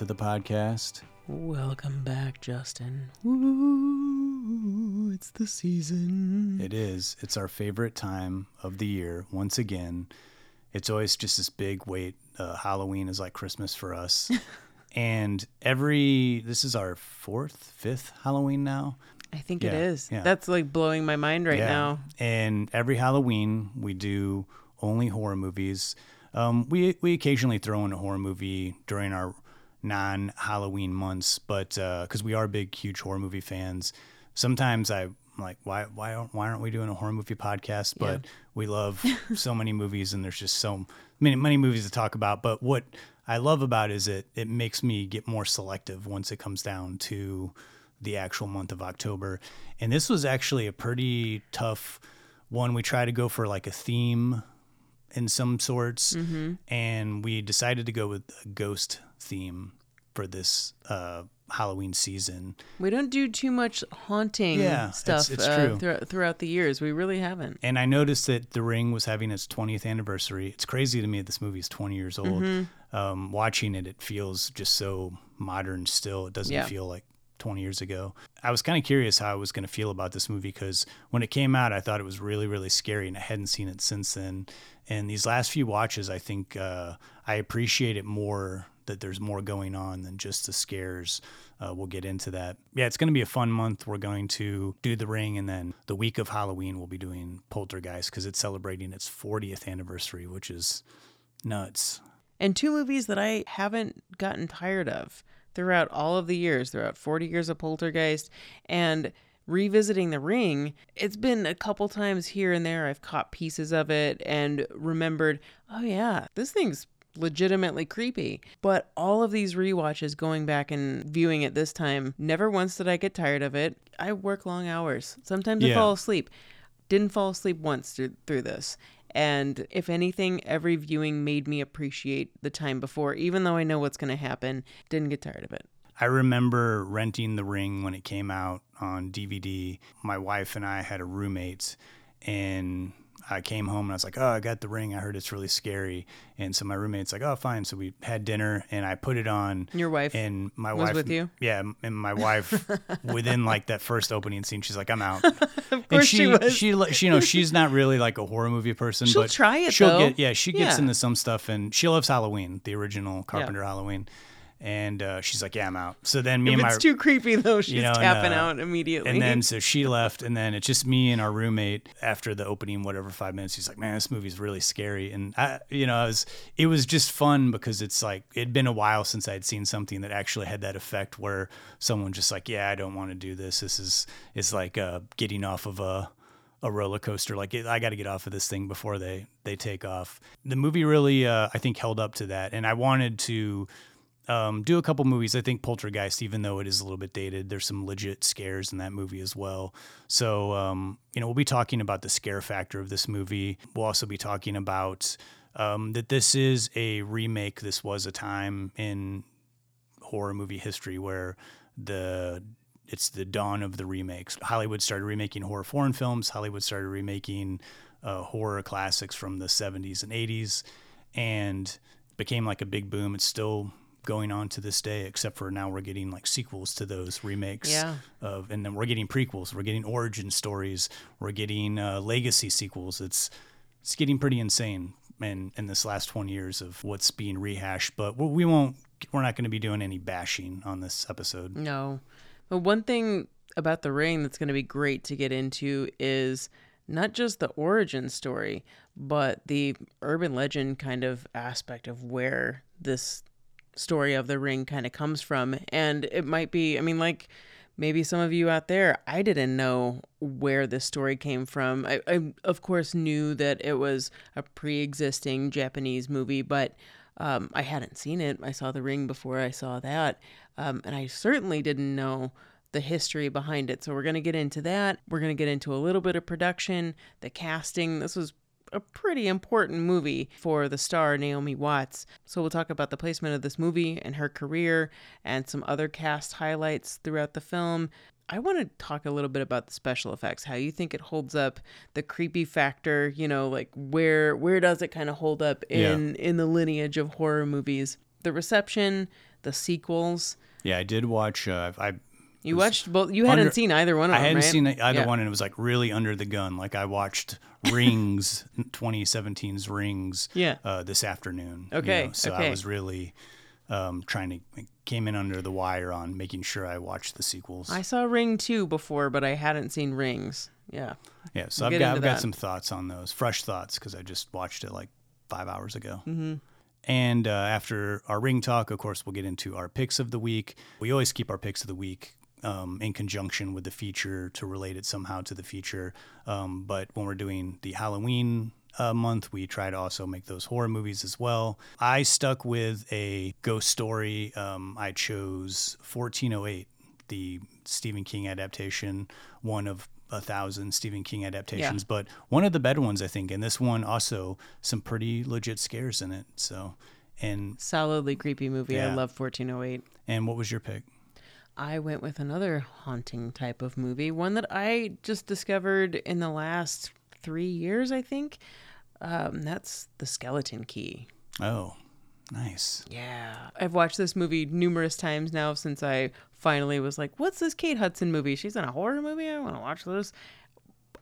To the podcast. Welcome back, Justin. Ooh, it's the season. It is. It's our favorite time of the year. Once again, it's always just this big wait. Uh, Halloween is like Christmas for us. and every, this is our fourth, fifth Halloween now. I think Yeah, it is. yeah. That's like blowing my mind right Yeah. now. And every Halloween, we do only horror movies. Um, we we occasionally throw in a horror movie during our non Halloween months, but uh, because we are big, huge horror movie fans, sometimes I'm like, why why aren't why aren't we doing a horror movie podcast? But we love so many movies, and there's just so many many movies to talk about. But what I love about it is it it makes me get more selective once it comes down to the actual month of October. And this was actually a pretty tough one. We tried to go for like a theme in some sorts, mm-hmm. and we decided to go with a ghost theme for this uh, Halloween season. We don't do too much haunting Yeah, stuff it's uh, true. thro- throughout the years. We really haven't. And I noticed that The Ring was having its 20th anniversary. It's crazy to me that this movie is 20 years old. Um, watching it, it feels just so modern still. It doesn't Yeah. feel like 20 years ago. I was kind of curious how I was going to feel about this movie because when it came out, I thought it was really, really scary, and I hadn't seen it since then. And these last few watches, I think uh, I appreciate it more that there's more going on than just the scares. Uh, we'll get into that. Yeah, it's going to be a fun month. We're going to do The Ring, and then the week of Halloween, we'll be doing Poltergeist because it's celebrating its 40th anniversary, which is nuts. And two movies that I haven't gotten tired of throughout all of the years, throughout 40 years of Poltergeist and revisiting The Ring. It's been a couple times here and there I've caught pieces of it and remembered, oh yeah, this thing's legitimately creepy. But all of these rewatches going back and viewing it this time, never once did I get tired of it. I work long hours. Sometimes I fall asleep. Didn't fall asleep once through, through this. And if anything, every viewing made me appreciate the time before, even though I know what's going to happen. Didn't get tired of it. I remember renting The Ring when it came out on DVD. My wife and I had a roommate, and I came home and I was like, "Oh, I got The Ring. I heard it's really scary." And so my roommate's like, "Oh, fine." So we had dinner, and I put it on. Your wife and my was wife with you? Yeah, and my wife within like that first opening scene, she's like, "I'm out." Of and course she, she was. she, she, you know, she's not really like a horror movie person, She'll but try it, She'll though. get, yeah, she gets Yeah. into some stuff, and she loves Halloween, the original Carpenter Halloween. And uh, she's like, "Yeah, I'm out." So then me if and my it's too creepy, though, she's know, and, tapping uh, out immediately. and then so she left, and then it's just me and our roommate after the opening, whatever five minutes. He's like, "Man, this movie's really scary," and I, you know, I was it was just fun because it's like it'd been a while since I'd seen something that actually had that effect where someone just like, "Yeah, I don't want to do this. This is it's like uh, getting off of a." a roller coaster like it, i got to get off of this thing before they they take off the movie really uh, i think held up to that and i wanted to um, do a couple movies. I think Poltergeist, even though it is a little bit dated, there's some legit scares in that movie as well. So, um, you know, we'll be talking about the scare factor of this movie. We'll also be talking about um, that this is a remake. This was a time in horror movie history where the it's the dawn of the remakes. Hollywood started remaking horror foreign films. Hollywood started remaking uh, horror classics from the 70s and 80s, and became like a big boom. It's still going on to this day, except for now we're getting like sequels to those remakes. Yeah. Of, and then we're getting prequels. We're getting origin stories. We're getting uh, legacy sequels. It's it's getting pretty insane. In, in this last 20 years of what's being rehashed, but we we won't, we're not going to be doing any bashing on this episode. No. But one thing about The Ring that's going to be great to get into is not just the origin story, but the urban legend kind of aspect of where this story of the ring kind of comes from. And it might be, I mean, like maybe some of you out there, I didn't know where this story came from. I, I of course, knew that it was a pre existing Japanese movie, but Um, I hadn't seen it. I saw The Ring before I saw that. Um, and I certainly didn't know the history behind it. So we're going to get into that. We're going to get into a little bit of production, the casting. This was a pretty important movie for the star Naomi Watts. So we'll talk about the placement of this movie and her career and some other cast highlights throughout the film. I want to talk a little bit about the special effects, how you think it holds up, the creepy factor, you know, like where where does it kind of hold up in in the lineage of horror movies? The reception, the sequels. Yeah, I did watch. Uh, I You watched both. You hadn't under- seen either one of I hadn't right? seen either Yeah. one, and it was like really under the gun. Like I watched Rings, 2017's Rings, Yeah. uh, this afternoon. you Okay, know, so okay. I was really um, trying to came in under the wire on making sure I watched the sequels. I saw Ring 2 before, but I hadn't seen Rings. Yeah. yeah, so We'll I've got I've got some thoughts on those, fresh thoughts, because I just watched it like five hours ago. Mm-hmm. And uh, after our ring talk, of course, we'll get into our picks of the week. We always keep our picks of the week um, in conjunction with the feature to relate it somehow to the feature. Um, but when we're doing the Halloween uh, month, we try to also make those horror movies as well. I stuck with a ghost story. Um, I chose 1408, the Stephen King adaptation, one of a thousand Stephen King adaptations, but one of the better ones, I think. And this one also some pretty legit scares in it. So, and Solidly creepy movie. I love 1408. and what was your pick? I went with another haunting type of movie, one that I just discovered in the last three years, I think. Um, that's The Skeleton Key. Oh, nice. Yeah. I've watched this movie numerous times now since I finally was like, what's this Kate Hudson movie? She's in a horror movie? I want to watch this.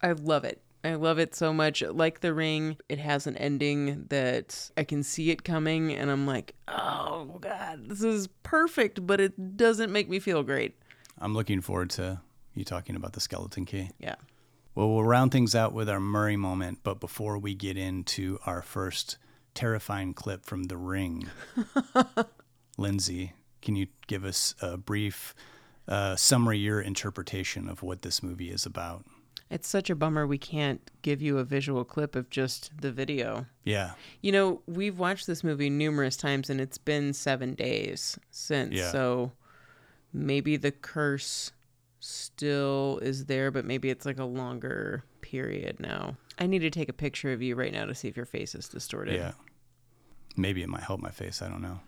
I love it. I love it so much. Like The Ring, it has an ending that I can see it coming, and I'm like, oh, God, this is perfect, but it doesn't make me feel great. I'm looking forward to you talking about the skeleton key. Yeah. Well, we'll round things out with our Murray moment, but before we get into our first terrifying clip from The Ring, Lindsay, can you give us a brief uh, summary, your interpretation of what this movie is about? It's such a bummer we can't give you a visual clip of just the video. Yeah, You know, we've watched this movie numerous times and it's been seven days since. Yeah. So maybe the curse still is there, but maybe it's like a longer period now. I need to take a picture of you right now to see if your face is distorted. yeah. Maybe it might help my face. I don't know.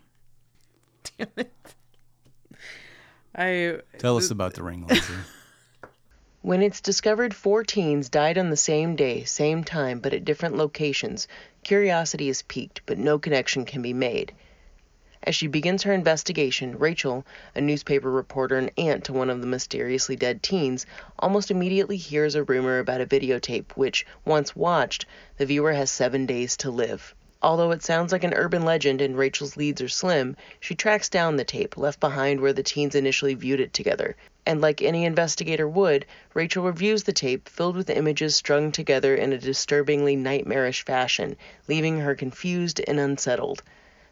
Damn it. I Tell us about The Ring, Lindsay. When it's discovered four teens died on the same day, same time, but at different locations, curiosity is piqued, but no connection can be made. As she begins her investigation, Rachel, a newspaper reporter and aunt to one of the mysteriously dead teens, almost immediately hears a rumor about a videotape which, once watched, the viewer has seven days to live. Although it sounds like an urban legend and Rachel's leads are slim, she tracks down the tape left behind where the teens initially viewed it together. And like any investigator would, Rachel reviews the tape filled with images strung together in a disturbingly nightmarish fashion, leaving her confused and unsettled.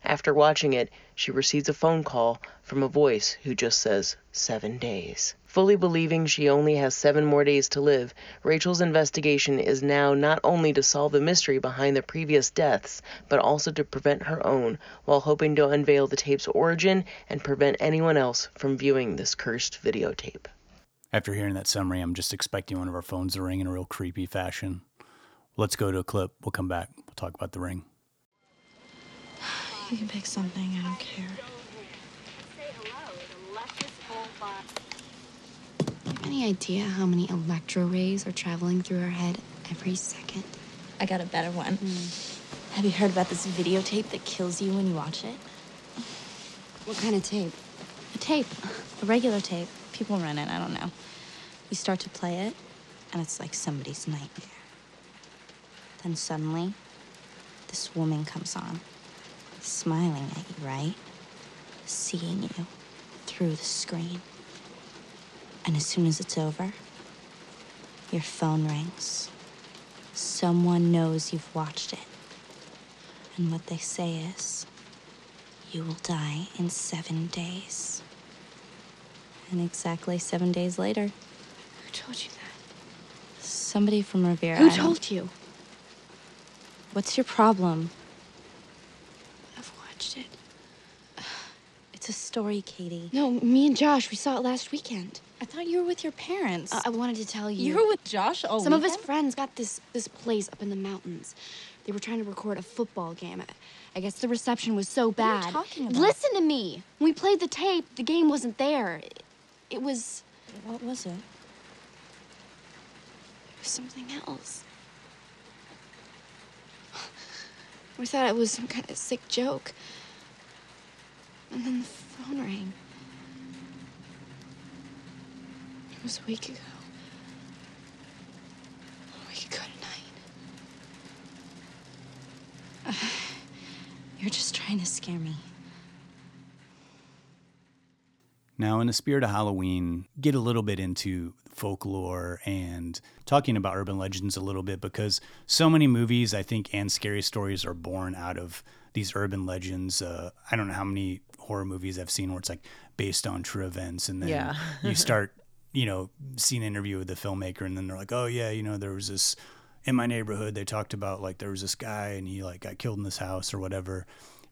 After watching it, she receives a phone call from a voice who just says, seven days. Fully believing she only has seven more days to live, Rachel's investigation is now not only to solve the mystery behind the previous deaths, but also to prevent her own, while hoping to unveil the tape's origin and prevent anyone else from viewing this cursed videotape. After hearing that summary, I'm just expecting one of our phones to ring in a real creepy fashion. Let's go to a clip. We'll come back. We'll talk about The Ring. You can pick something, I don't care. Do you have any idea how many electro rays are traveling through our head every second? I got a better one. Hmm. Have you heard about this videotape that kills you when you watch it? What kind of tape? A tape, a regular tape. People run it, I don't know. You start to play it, and it's like somebody's nightmare. Then suddenly, this woman comes on, smiling at you, right? Seeing you through the screen. And as soon as it's over, your phone rings. Someone knows you've watched it. And what they say is, you will die in seven days. And exactly seven days later, Who told you that? somebody from Rivera. Who I told you? What's your problem? I've watched It's a story, Katie. No, me and Josh, we saw it last weekend. I thought you were with your parents. I, I wanted to tell you. you were with Josh all Some of his friends got this this place up in the mountains. They were trying to record a football game. I, guess the reception was so bad. What are you talking about? Listen to me. When we played the tape, the game wasn't there. It, it was What was it? it was something else. We thought it was some kind of sick joke. And then the phone rang. It was a week ago. A week ago tonight. You're just trying to scare me. Now, in the spirit of Halloween, get a little bit into folklore and talking about urban legends a little bit because so many movies, I think, and scary stories are born out of these urban legends. Uh, I don't know how many horror movies I've seen where it's like based on true events, and then Yeah. you start, you know, seeing an interview with the filmmaker, and then they're like, oh, yeah, you know, there was this in my neighborhood, they talked about like there was this guy and he like got killed in this house or whatever.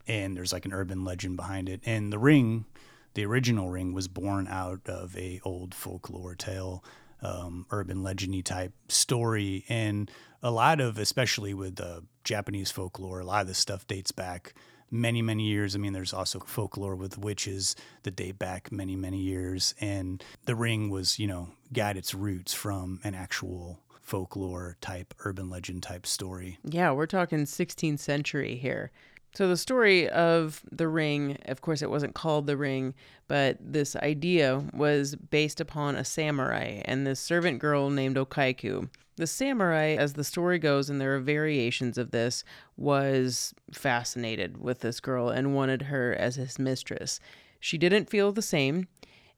And there's like an urban legend behind it. And The Ring, the original ring was born out of a old folklore tale um, urban legendy type story and a lot of especially with uh, japanese folklore a lot of this stuff dates back many many years. I mean there's also folklore with witches that date back many many years. And the ring was you know got its roots from an actual folklore type urban legend type story. Yeah, we're talking 16th century here. So the story of the ring, of course, it wasn't called the ring, but this idea was based upon a samurai and this servant girl named Okaiku. The samurai, as the story goes, and there are variations of this, was fascinated with this girl and wanted her as his mistress. She didn't feel the same,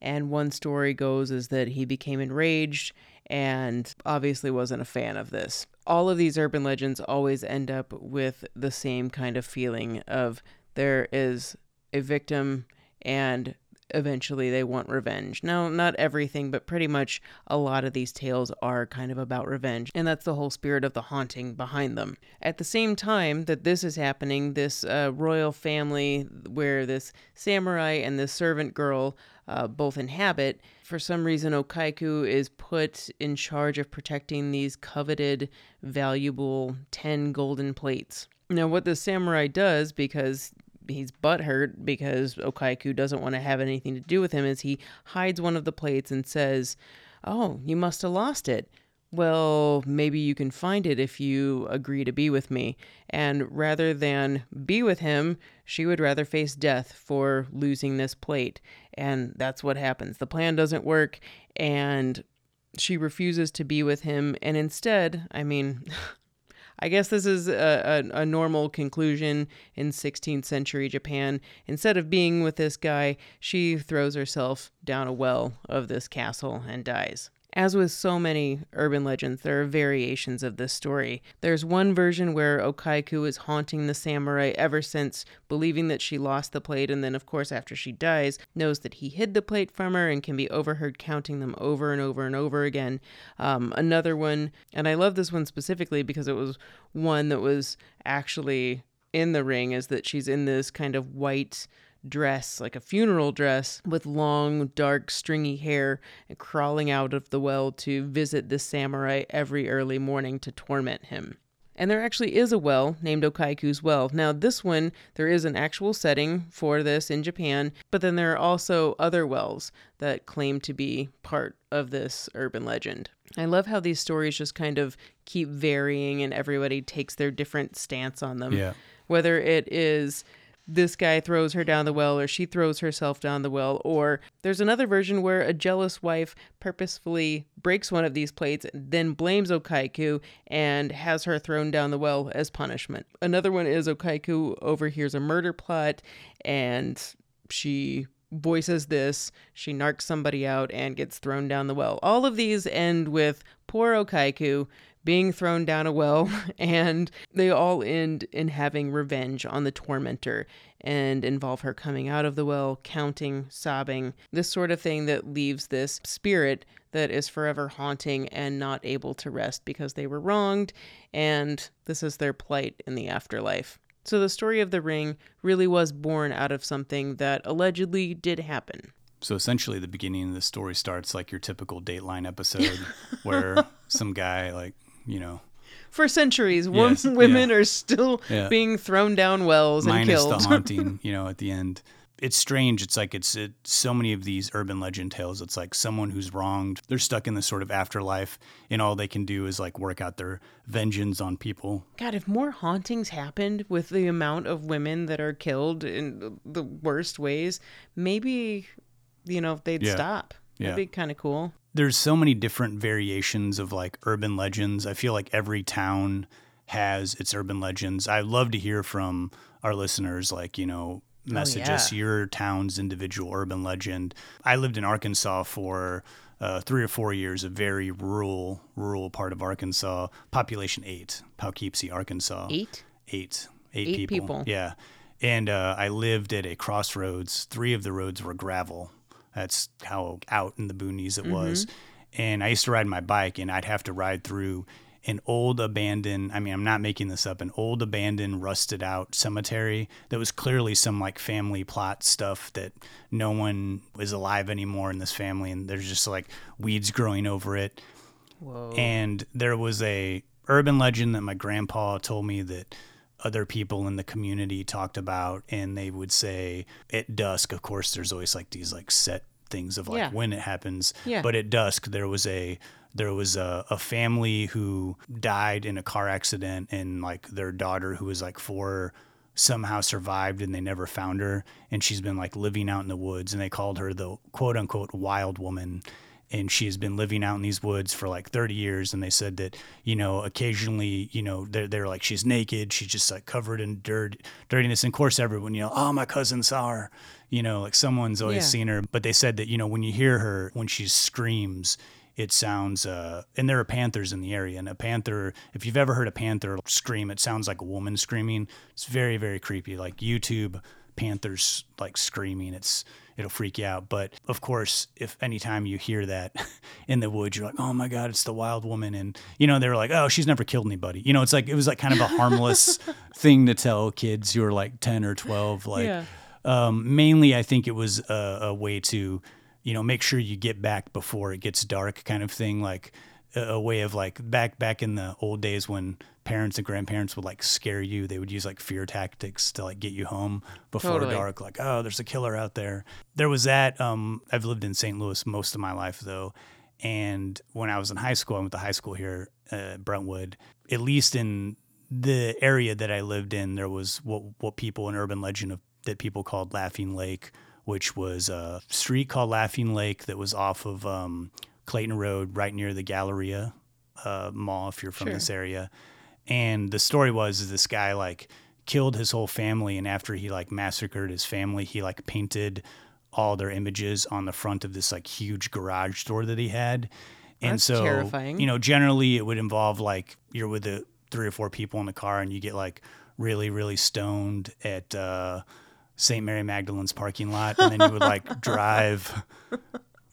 and one story goes is that he became enraged and obviously wasn't a fan of this. All of these urban legends always end up with the same kind of feeling of there is a victim and eventually they want revenge. Now, not everything, but pretty much a lot of these tales are kind of about revenge, and that's the whole spirit of the haunting behind them. At the same time that this is happening, this uh, royal family where this samurai and this servant girl uh, both inhabit, for some reason, Okaiku is put in charge of protecting these coveted, valuable 10 golden plates. Now, what the samurai does, because he's butthurt because Okaiku doesn't want to have anything to do with him, is he hides one of the plates and says, Oh, you must have lost it. Well, maybe you can find it if you agree to be with me. And rather than be with him, she would rather face death for losing this plate. And that's what happens. The plan doesn't work, and she refuses to be with him. And instead, I mean, I guess this is a, a, a normal conclusion in 16th century Japan. Instead of being with this guy, she throws herself down a well of this castle and dies. As with so many urban legends, there are variations of this story. There's one version where Okaiku is haunting the samurai ever since, believing that she lost the plate, and then, of course, after she dies, knows that he hid the plate from her and can be overheard counting them over and over and over again. Um, another one, and I love this one specifically because it was one that was actually in the ring, is that she's in this kind of white dress, like a funeral dress, with long, dark, stringy hair, and crawling out of the well to visit the samurai every early morning to torment him. And there actually is a well named Okaiku's Well. Now, this one, there is an actual setting for this in Japan, but then there are also other wells that claim to be part of this urban legend. I love how these stories just kind of keep varying and everybody takes their different stance on them. Yeah. Whether it is this guy throws her down the well or she throws herself down the well. Or there's another version where a jealous wife purposefully breaks one of these plates then blames okaiku and has her thrown down the well as punishment. Another one is okaiku overhears a murder plot and she voices this. She narcs somebody out and gets thrown down the well. All of these end with poor okaiku being thrown down a well, and they all end in having revenge on the tormentor and involve her coming out of the well, counting, sobbing, this sort of thing that leaves this spirit that is forever haunting and not able to rest because they were wronged, and this is their plight in the afterlife. So the story of the ring really was born out of something that allegedly did happen. So essentially, the beginning of the story starts like your typical Dateline episode, where some guy, like you know, For centuries, Yes, women yeah. are still Yeah. being thrown down wells and minus killed. the haunting, you know, at the end. It's strange. It's like it's it, so many of these urban legend tales. It's like someone who's wronged. They're stuck in this sort of afterlife, and all they can do is like work out their vengeance on people. God, if more hauntings happened with the amount of women that are killed in the worst ways, maybe, you know, they'd Yeah. stop. Yeah. That'd be kind of cool. There's so many different variations of like urban legends. I feel like every town has its urban legends. I love to hear from our listeners, like, you know, message us yeah. your town's individual urban legend. I lived in Arkansas for uh, three or four years, a very rural, rural part of Arkansas, population eight, Poughkeepsie, Arkansas. Eight? Eight. Eight, Eight people. people. Yeah. And uh, I lived at a crossroads. Three of the roads were gravel. That's how out in the boonies it mm-hmm. was. And I used to ride my bike, and I'd have to ride through an old abandoned, I mean, I'm not making this up, an old abandoned, rusted out cemetery that was clearly some like family plot stuff that no one is alive anymore in this family. And there's just like weeds growing over it Whoa. and there was a urban legend that my grandpa told me that other people in the community talked about and they would say at dusk of course there's always like these like set things of like Yeah. when it happens Yeah. but at dusk there was a there was a, a family who died in a car accident and like their daughter who was like four somehow survived and they never found her and she's been like living out in the woods and they called her the quote unquote wild woman and she has been living out in these woods for like 30 years and they said that you know occasionally you know they're, they're like she's naked she's just like covered in dirt dirtiness and of course everyone you know oh my cousin saw her you know like someone's always Yeah. seen her but they said that you know when you hear her when she screams it sounds uh and there are panthers in the area and a panther if you've ever heard a panther scream it sounds like a woman screaming it's very very creepy like youtube panthers like screaming it's it'll freak you out. But of course if anytime you hear that in the woods you're like oh my god it's the wild woman. And you know they were like oh she's never killed anybody. You know it's like it was like kind of a harmless thing to tell kids who are like 10 or 12 like Yeah. um, mainly i think it was a, a way to you know make sure you get back before it gets dark kind of thing like a, a way of like back back in the old days when parents and grandparents would like scare you. They would use like fear tactics to like get you home before Totally. dark like oh there's a killer out there. There was that um i've lived in st louis most of my life though. And when i was in high school i went to high school here uh, brentwood. At least in the area that i lived in there was what what people in urban legend of, that people called laughing lake which was a street called laughing lake that was off of um, clayton road right near the galleria uh, mall if you're from Sure. this area and the story was is this guy like killed his whole family and after he like massacred his family he like painted all their images on the front of this like huge garage door that he had and That's so terrifying. you know generally it would involve like you're with the three or four people in the car and you get like really really stoned at uh St. Mary Magdalene's parking lot and then you would like drive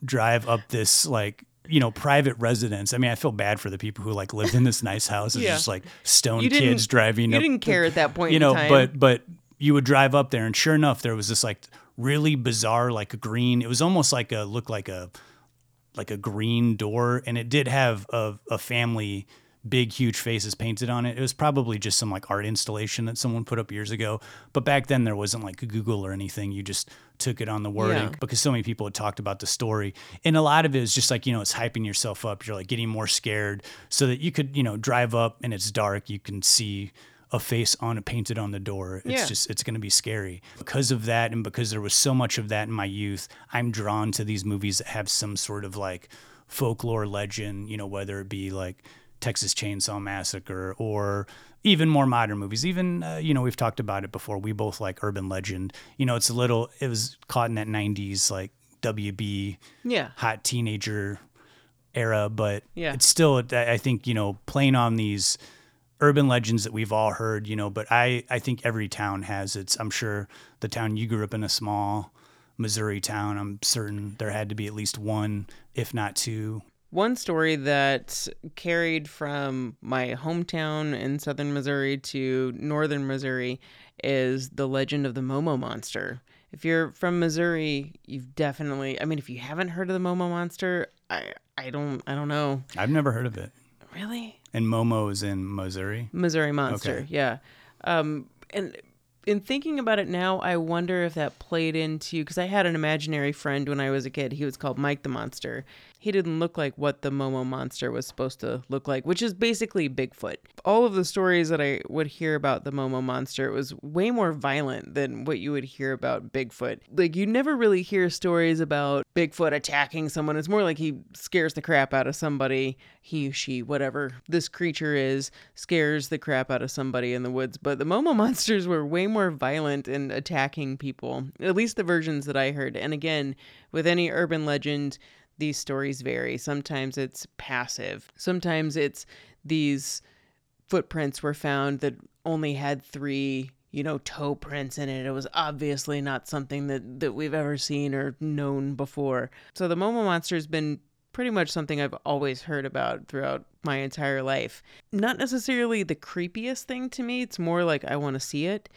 drive up this like you know private residence. I mean, I feel bad for the people who like lived in this nice house and Yeah. just like stone kids driving. you up didn't care at that point you know. But but you would drive up there, and sure enough, there was this like really bizarre like a green. It was almost like a looked like a like a green door, and it did have a, a family big huge faces painted on it. It was probably just some like art installation that someone put up years ago. But back then there wasn't like Google or anything. You just took it on the wording Yeah. because so many people had talked about the story. And a lot of it is just like, you know, it's hyping yourself up. You're like getting more scared so that you could, you know, drive up and it's dark. You can see a face on painted on the door. It's Yeah. just it's going to be scary. Because of that and because there was so much of that in my youth, I'm drawn to these movies that have some sort of like folklore legend, you know, whether it be like Texas Chainsaw Massacre or even more modern movies. Even uh, you know, we've talked about it before. We both like urban legend. You know, it's a little it was caught in that 90s like WB yeah. hot teenager era, but Yeah. it's still I think, you know, playing on these urban legends that we've all heard, you know, but I I think every town has its I'm sure the town you grew up in a small Missouri town, I'm certain there had to be at least one, if not two. One story that carried from my hometown in southern Missouri to northern Missouri is the legend of the Momo monster. If you're from Missouri, you've definitely I mean if you haven't heard of the Momo monster, I I don't I don't know. I've never heard of it. Really? And Momo is in Missouri. Missouri Monster. Okay. Yeah. Um, and in thinking about it now, I wonder if that played into because I had an imaginary friend when I was a kid. He was called Mike the Monster. He didn't look like what the Momo monster was supposed to look like, which is basically Bigfoot. All of the stories that I would hear about the Momo monster it was way more violent than what you would hear about Bigfoot. Like you never really hear stories about Bigfoot attacking someone. It's more like he scares the crap out of somebody. He, she, whatever this creature is, scares the crap out of somebody in the woods. But the Momo monsters were way more violent in attacking people, at least the versions that I heard. And again, with any urban legend, these stories vary. Sometimes it's passive, sometimes it's these footprints were found that only had three you know toe prints in it. It was obviously not something that that we've ever seen or known before. So the momo monster has been pretty much something i've always heard about throughout my entire life. Not necessarily the creepiest thing to me. It's more like i want to see it.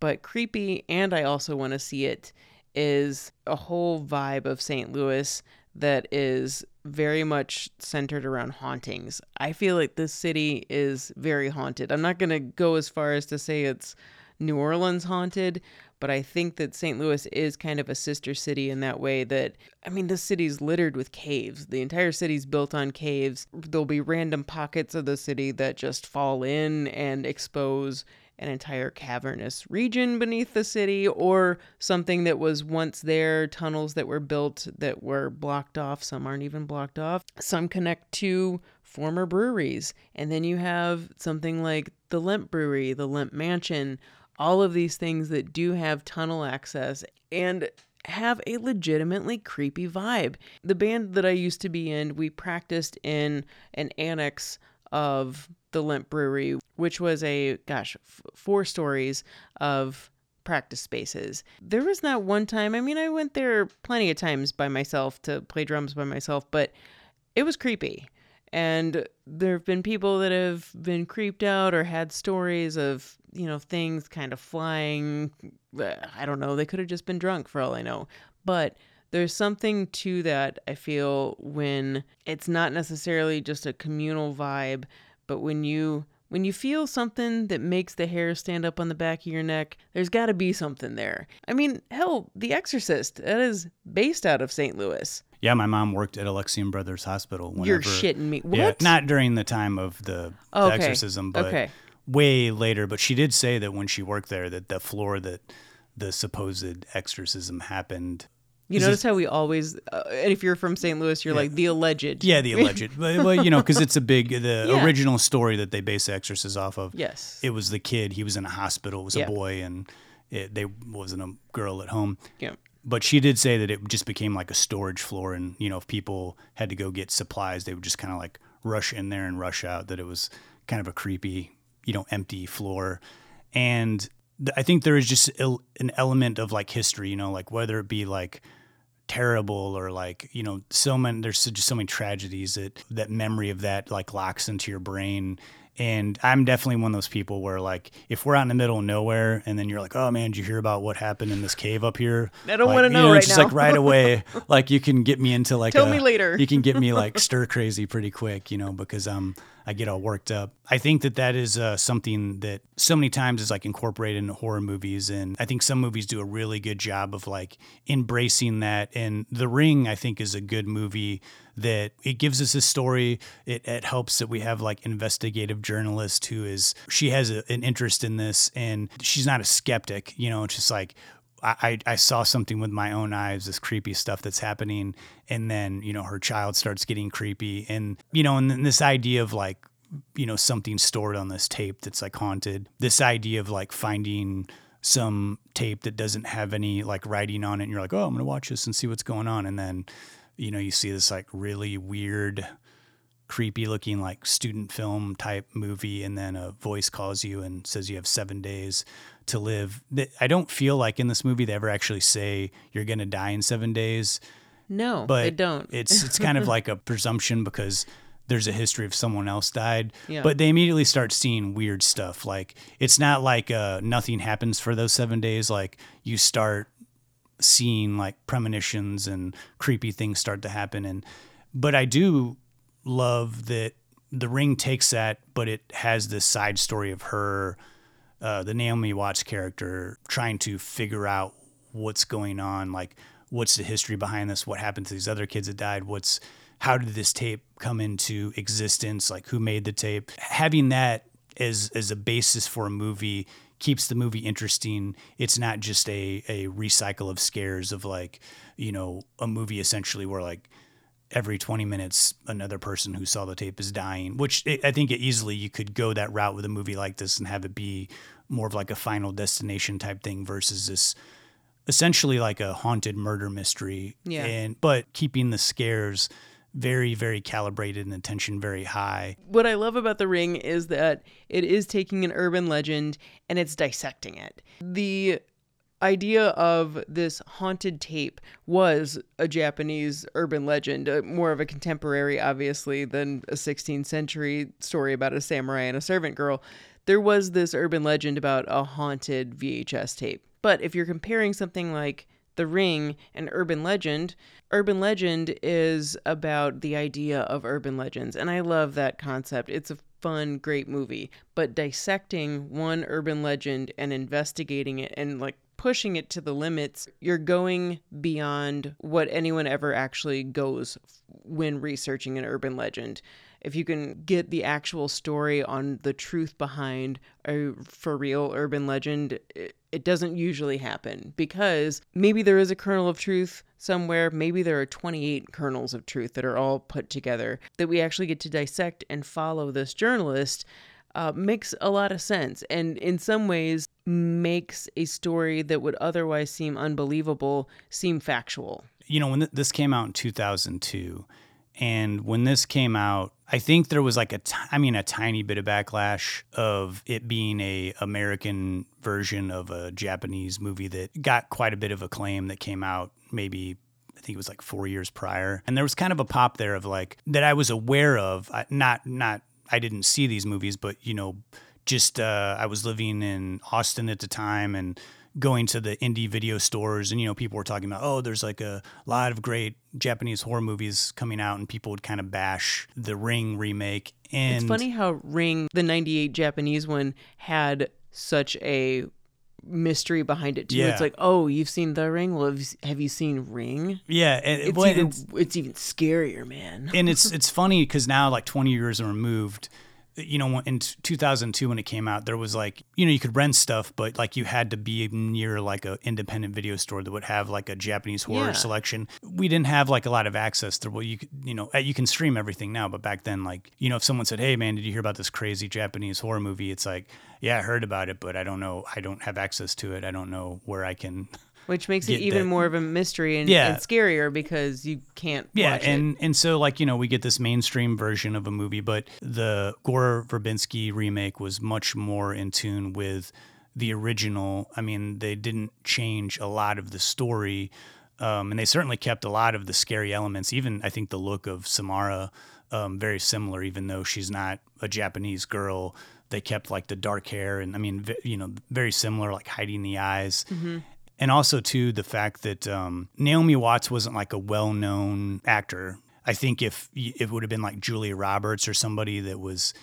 But creepy and i also want to see it is a whole vibe of st louis that is very much centered around hauntings. I feel like this city is very haunted. I'm not going to go as far as to say it's New Orleans haunted, but I think that St. Louis is kind of a sister city in that way that I mean this city's littered with caves. The entire city's built on caves. There'll be random pockets of the city that just fall in and expose an entire cavernous region beneath the city or something that was once there, tunnels that were built that were blocked off. Some aren't even blocked off. Some connect to former breweries. And then you have something like the Lemp Brewery, the Lemp Mansion, all of these things that do have tunnel access and have a legitimately creepy vibe. The band that I used to be in, we practiced in an annex of the Lemp Brewery, which was a, gosh, f- four stories of practice spaces. There was not one time, I mean, I went there plenty of times by myself to play drums by myself, but it was creepy. And there have been people that have been creeped out or had stories of, you know, things kind of flying. I don't know. They could have just been drunk for all I know. But there's something to that, I feel, when it's not necessarily just a communal vibe, but when you when you feel something that makes the hair stand up on the back of your neck, there's got to be something there. I mean, hell, The Exorcist, that is based out of St. Louis. Yeah, my mom worked at Alexian Brothers Hospital. Whenever, You're shitting me. What? Yeah, not during the time of the, the Okay. exorcism, but Okay. way later. But she did say that when she worked there, that the floor that the supposed exorcism happened. You notice how we always, uh, and if you're from St. Louis, you're like the alleged. Yeah, the alleged. but, well, you know, because it's a big the Yeah. original story that they base the exorcist off of. Yes. It was the kid. He was in a hospital. It was Yeah. a boy, and it, they wasn't a girl at home. Yeah. But she did say that it just became like a storage floor, and you know, if people had to go get supplies, they would just kind of like rush in there and rush out. That it was kind of a creepy, you know, empty floor, and th- I think there is just an element of like history, you know, like whether it be like terrible or like you know so many there's just so many tragedies that that memory of that like locks into your brain and i'm definitely one of those people where like if we're out in the middle of nowhere and then you're like oh man did you hear about what happened in this cave up here I don't Like, wanna you know it's right just now. like right away like you can get me into like Tell a- me later. you can get me like stir crazy pretty quick you know because um i get all worked up. I think that that is uh, something that so many times is like incorporated in horror movies and i think some movies do a really good job of like embracing that and the ring i think is a good movie that it gives us a story. It, it helps that we have like investigative journalist who is she has a, an interest in this and she's not a skeptic you know it's just like I, I saw something with my own eyes, this creepy stuff that's happening. And then, you know, her child starts getting creepy. And, you know, and then this idea of like, you know, something stored on this tape that's like haunted, this idea of like finding some tape that doesn't have any like writing on it. And you're like, oh, I'm going to watch this and see what's going on. And then, you know, you see this like really weird, creepy looking like student film type movie and then a voice calls you and says you have seven days to live i don't feel like in this movie they ever actually say you're going to die in seven days No, but they don't. it's it's kind of like a presumption because there's a history of someone else died. Yeah. But they immediately start seeing weird stuff. Like it's not like uh, nothing happens for those seven days. Like you start seeing like premonitions and creepy things start to happen. And but I do love that the ring takes that, but it has this side story of her, uh, the Naomi Watts character, trying to figure out what's going on, like what's the history behind this, what happened to these other kids that died, what's how did this tape come into existence, like who made the tape. Having that as as a basis for a movie keeps the movie interesting. It's not just a a recycle of scares of like, you know, a movie essentially where like every 20 minutes another person who saw the tape is dying which it, i think it easily you could go that route with a movie like this and have it be more of like a final destination type thing versus this essentially like a haunted murder mystery Yeah. and but keeping the scares very very calibrated and the tension very high what I love about The Ring is that it is taking an urban legend and it's dissecting it. The idea of this haunted tape was a Japanese urban legend, uh, more of a contemporary, obviously, than a 16th century story about a samurai and a servant girl. There was this urban legend about a haunted VHS tape. But if you're comparing something like the Ring and Urban Legend. Urban Legend is about the idea of urban legends, and I love that concept. It's a fun, great movie. But dissecting one urban legend and investigating it and like pushing it to the limits, you're going beyond what anyone ever actually goes when researching an urban legend. If you can get the actual story on the truth behind a for real urban legend, it, it doesn't usually happen because maybe there is a kernel of truth somewhere. Maybe there are 28 kernels of truth that are all put together that we actually get to dissect and follow this journalist. Uh, makes a lot of sense and in some ways makes a story that would otherwise seem unbelievable seem factual. you know, when th- this came out in 2002, and when this came out, I think there was like a, t- I mean, a tiny bit of backlash of it being a American version of a Japanese movie that got quite a bit of acclaim that came out maybe. I think it was like four years prior, and there was kind of a pop there of like that I was aware of. Not, not, I didn't see these movies, but you know, just uh, I was living in Austin at the time and going to the indie video stores and you know people were talking about oh there's like a lot of great Japanese horror movies coming out and people would kind of bash the Ring remake and It's funny how Ring, the 98 Japanese one, had such a mystery behind it too. Yeah. It's like, oh, you've seen The Ring? Well, have you, have you seen Ring? yeah and, It's well, even it's- it's even scarier, man. and it's it's funny because now like 20 years are removed you know in 2002 when it came out there was like you know you could rent stuff but like you had to be near like a independent video store that would have like a japanese horror Yeah. selection. We didn't have like a lot of access to well you could you know you can stream everything now but back then like you know if someone said hey man did you hear about this crazy japanese horror movie? It's like yeah i heard about it but i don't know i don't have access to it. I don't know where i can Which makes it even that- more of a mystery and, Yeah. and scarier because you can't Yeah, and and so like you know we get this mainstream version of a movie, but the Gore Verbinski remake was much more in tune with the original. I mean, they didn't change a lot of the story, um, and they certainly kept a lot of the scary elements. Even I think the look of Samara um, very similar, even though she's not a Japanese girl. They kept like the dark hair, and I mean, v- you know, very similar, like hiding the eyes and also too the fact that um, Naomi Watts wasn't like a well-known actor. I think if it would have been like Julia Roberts or somebody that was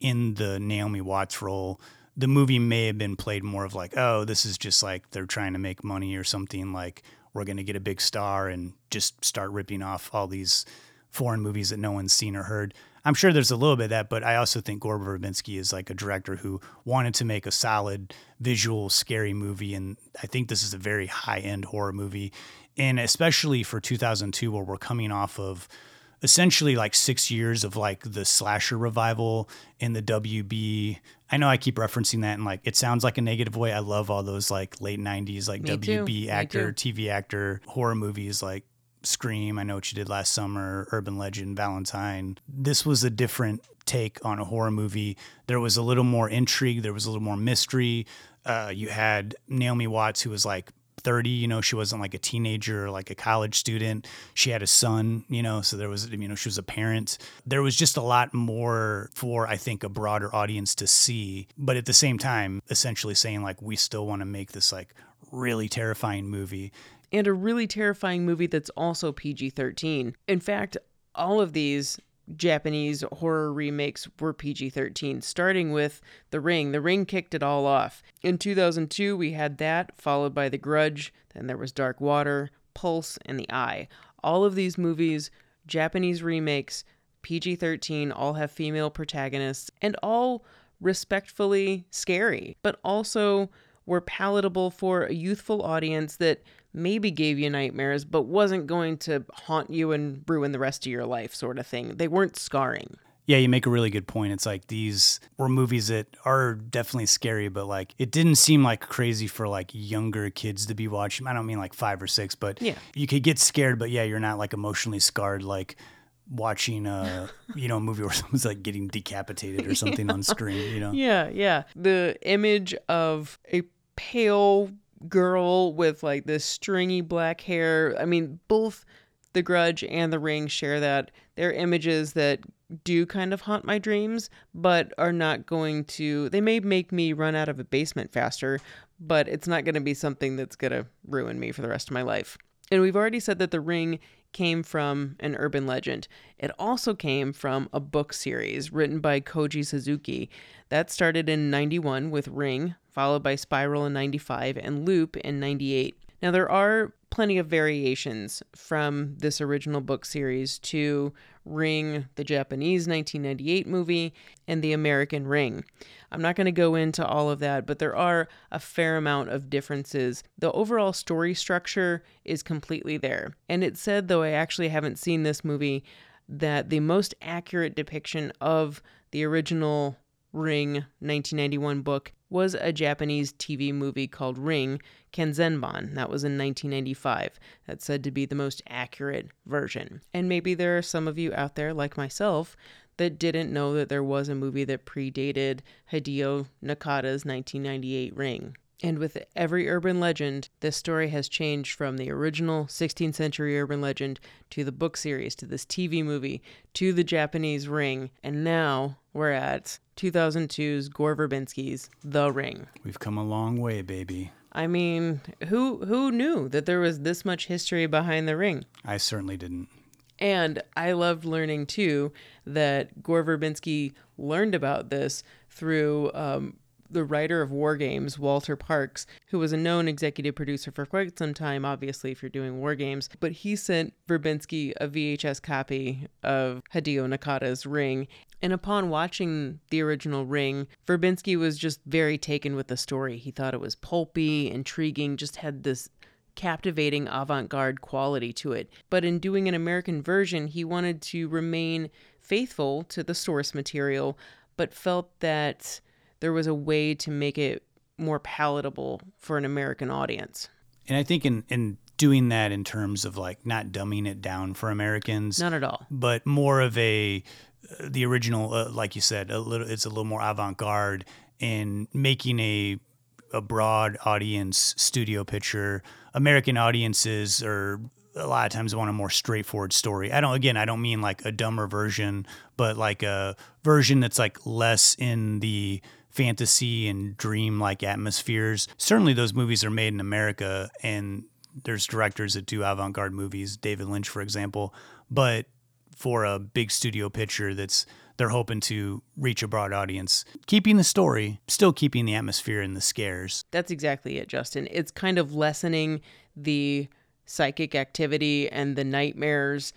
in the Naomi Watts role, the movie may have been played more of like, oh, this is just like they're trying to make money or something. Like we're going to get a big star and just start ripping off all these foreign movies that no one's seen or heard. I'm sure there's a little bit of that, but I also think Gore Verbinski is like a director who wanted to make a solid visual, scary movie. And I think this is a very high end horror movie. And especially for 2002, where we're coming off of essentially like six years of like the slasher revival in the WB. I know I keep referencing that and like it sounds like a negative way. I love all those like late 90s, like Me. WB Me actor. TV actor horror movies like Scream, I know what you did last summer, Urban Legend, Valentine. This was a different take on a horror movie. There was a little more intrigue, there was a little more mystery. Uh, you had Naomi Watts, who was like 30, you know, she wasn't like a teenager or like a college student. She had a son, you know, so there was, you know, she was a parent. There was just a lot more for, I think, a broader audience to see. But at the same time, essentially saying, like, we still want to make this like really terrifying movie. And a really terrifying movie that's also PG 13. In fact, all of these Japanese horror remakes were PG 13, starting with The Ring. The Ring kicked it all off. In 2002, we had that, followed by The Grudge, then there was Dark Water, Pulse, and The Eye. All of these movies, Japanese remakes, PG 13, all have female protagonists, and all respectfully scary, but also were palatable for a youthful audience that maybe gave you nightmares, but wasn't going to haunt you and ruin the rest of your life, sort of thing. They weren't scarring. Yeah, you make a really good point. It's like these were movies that are definitely scary, but like it didn't seem like crazy for like younger kids to be watching. I don't mean like five or six, but Yeah. you could get scared, but yeah, you're not like emotionally scarred like watching a you know a movie where someone's like getting decapitated or something on screen. You know, Yeah, yeah. The image of a pale girl with like this stringy black hair. I mean, both The Grudge and The Ring share that. They're images that do kind of haunt my dreams, but are not going to. They may make me run out of a basement faster, but it's not going to be something that's going to ruin me for the rest of my life. And we've already said that The Ring came from an urban legend. It also came from a book series written by Koji Suzuki. That started in 91 with Ring, followed by Spiral in 95 and Loop in 98. Now, there are plenty of variations from this original book series to Ring, the Japanese 1998 movie, and the American Ring. I'm not going to go into all of that, but there are a fair amount of differences. The overall story structure is completely there. And it said, though I actually haven't seen this movie, that the most accurate depiction of the original Ring 1991 book was a Japanese TV movie called Ring Kenzenban. That was in 1995. That's said to be the most accurate version. And maybe there are some of you out there, like myself, that didn't know that there was a movie that predated Hideo Nakata's 1998 Ring. And with every urban legend, this story has changed from the original 16th century urban legend to the book series to this TV movie to the Japanese Ring. And now we're at 2002's Gore Verbinski's The Ring. we've come a long way, baby. I mean, who who knew that there was this much history behind the ring? I certainly didn't. And I loved learning too that Gore Verbinski learned about this through um, the writer of War Games, Walter Parkes, who was a known executive producer for quite some time, obviously, if you're doing War Games. But he sent Verbinski a VHS copy of Hideo Nakata's Ring. And upon watching the original Ring, Verbinski was just very taken with the story. He thought it was pulpy, intriguing, just had this captivating avant garde quality to it. But in doing an American version, he wanted to remain faithful to the source material, but felt that there was a way to make it more palatable for an American audience. And I think in in doing that in terms of like not dumbing it down for Americans, Not at all. but more of a uh, the original, uh, like you said, a little. It's a little more avant garde in making a a broad audience studio picture. American audiences are a lot of times want a more straightforward story. I don't. Again, I don't mean like a dumber version, but like a version that's like less in the fantasy and dream like atmospheres. Certainly, those movies are made in America, and there's directors that do avant garde movies, David Lynch, for example. But for a big studio picture that's they're hoping to reach a broad audience, keeping the story, still keeping the atmosphere and the scares. That's exactly it, Justin. It's kind of lessening the psychic activity and the nightmares,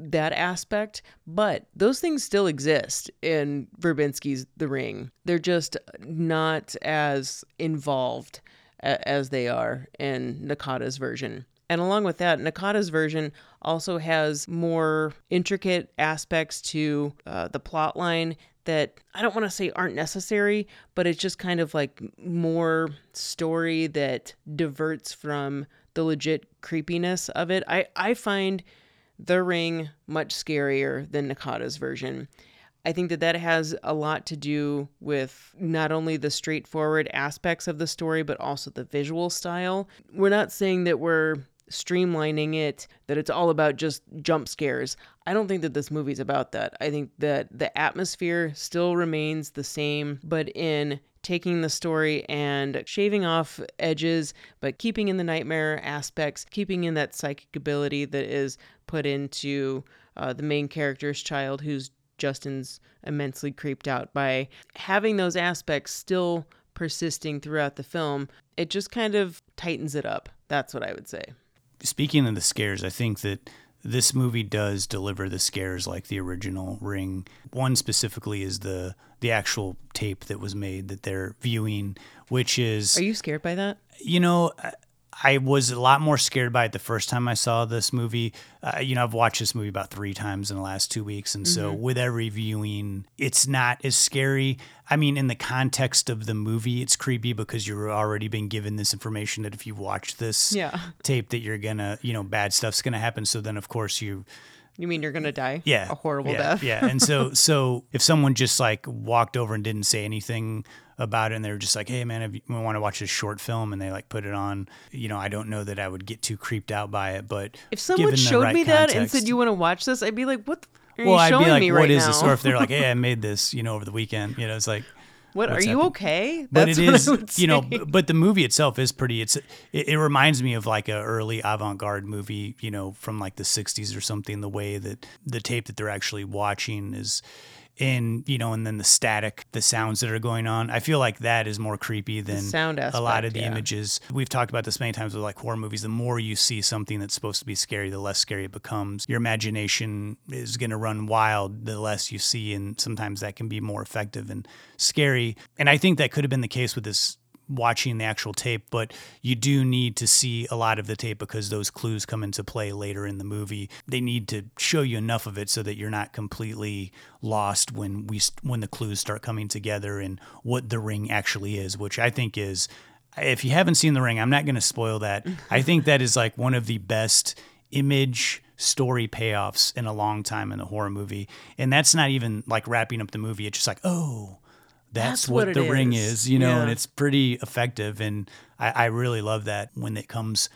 that aspect, but those things still exist in Verbinski's The Ring. They're just not as involved a- as they are in Nakata's version. And along with that, Nakata's version also has more intricate aspects to uh, the plot line that I don't want to say aren't necessary, but it's just kind of like more story that diverts from the legit creepiness of it. I, I find The Ring much scarier than Nakata's version. I think that that has a lot to do with not only the straightforward aspects of the story, but also the visual style. We're not saying that we're streamlining it, that it's all about just jump scares. I don't think that this movie's about that. I think that the atmosphere still remains the same, but in taking the story and shaving off edges, but keeping in the nightmare aspects, keeping in that psychic ability that is put into uh, the main character's child, who's Justin's immensely creeped out by having those aspects still persisting throughout the film. It just kind of tightens it up. That's what I would say. Speaking of the scares, I think that this movie does deliver the scares like the original Ring. One specifically is the the actual tape that was made that they're viewing, which is Are you scared by that? you know I was a lot more scared by it the first time I saw this movie. Uh, you know, I've watched this movie about three times in the last two weeks. And so with every viewing, it's not as scary. I mean, in the context of the movie, it's creepy because you've already been given this information that if you watch this Yeah. tape, that you're going to, you know, bad stuff's going to happen. So then, of course, you You mean you're gonna die? yeah A horrible yeah, death. yeah and so so if someone just like walked over and didn't say anything about it and they were just like hey man if you want to watch this short film and they like put it on you know i don't know that i would get too creeped out by it but If someone showed right me that and said you want to watch this, I'd be like, "What the- are well you i'd showing be like me what right is now?" this or if they're like hey i made this you know over the weekend you know it's like "What are you happening? okay?" but That's it is you know but the movie itself is pretty it's it, it reminds me of like a early avant-garde movie you know from like the 60s or something the way that the tape that they're actually watching is in you know and then the static the sounds that are going on. I feel like that is more creepy than sound a lot of the yeah. images. We've talked about this many times with like horror movies. The more you see something that's supposed to be scary the less scary it becomes. Your imagination is going to run wild the less you see and sometimes that can be more effective and scary. And i think that could have been the case with this watching the actual tape but you do need to see a lot of the tape because those clues come into play later in the movie. They need to show you enough of it so that you're not completely lost when we when the clues start coming together and what the ring actually is which i think is if you haven't seen the ring i'm not going to spoil that. I think that is like one of the best image story payoffs in a long time in a horror movie. And that's not even like wrapping up the movie. It's just like oh that's, That's what, what the it ring is. is, you know, Yeah. and it's pretty effective. And I, I really love that when it comes,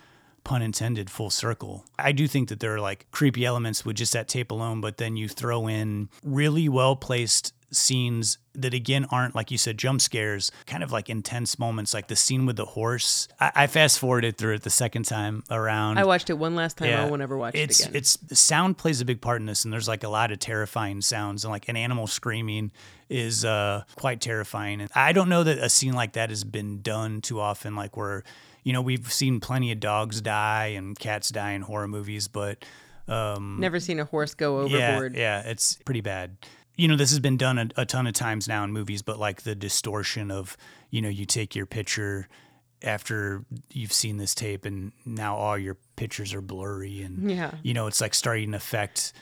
pun intended, full circle. I do think that there are like creepy elements with just that tape alone, but then you throw in really well placed scenes that again aren't like you said jump scares kind of like intense moments like the scene with the horse i, I fast forwarded through it the second time around I watched it one last time. I won't ever watch it's, it again. It's the sound plays a big part in this, and there's like a lot of terrifying sounds, and like an animal screaming is uh, quite terrifying. And I don't know that a scene like that has been done too often. Like where, you know, we've seen plenty of dogs die and cats die in horror movies, but um, Never seen a horse go yeah, overboard. yeah, it's pretty bad. You know, this has been done a, a ton of times now in movies, but like the distortion of, you know, you take your picture after you've seen this tape and now all your pictures are blurry and Yeah. you know, it's like starting to affect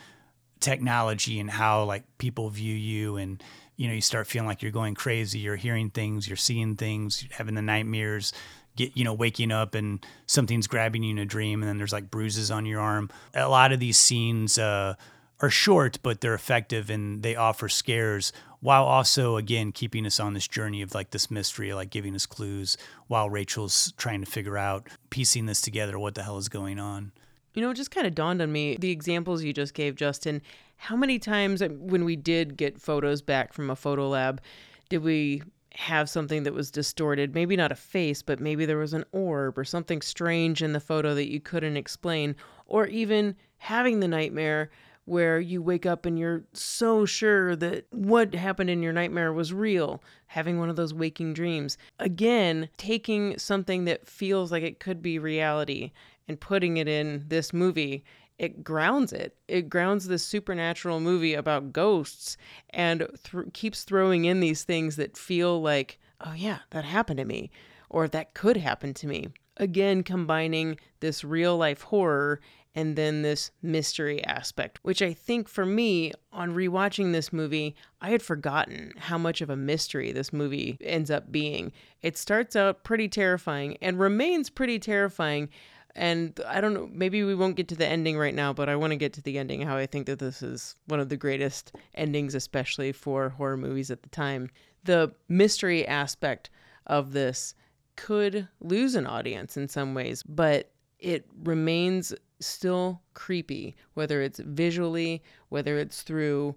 technology and how like people view you and you know, you start feeling like you're going crazy, you're hearing things, you're seeing things, you're having the nightmares, get you know, waking up and something's grabbing you in a dream and then there's like bruises on your arm. A lot of these scenes uh are short, but they're effective and they offer scares while also again keeping us on this journey of like this mystery, like giving us clues while Rachel's trying to figure out piecing this together, what the hell is going on. You know, it just kind of dawned on me the examples you just gave, Justin. How many times uh, when we did get photos back from a photo lab, did we have something that was distorted? Maybe not a face, but maybe there was an orb or something strange in the photo that you couldn't explain, or even having the nightmare where you wake up and you're so sure that what happened in your nightmare was real, having one of those waking dreams. Again, taking something that feels like it could be reality and putting it in this movie, it grounds it. It grounds this supernatural movie about ghosts and th- keeps throwing in these things that feel like, oh, yeah, that happened to me, or that could happen to me. Again, combining this real life horror and then this mystery aspect, which I think for me, on rewatching this movie, I had forgotten how much of a mystery this movie ends up being. It starts out pretty terrifying and remains pretty terrifying And I don't know, maybe we won't get to the ending right now, but I want to get to the ending, how I think that this is one of the greatest endings, especially for horror movies at the time. The mystery aspect of this could lose an audience in some ways, but it remains still creepy, whether it's visually, whether it's through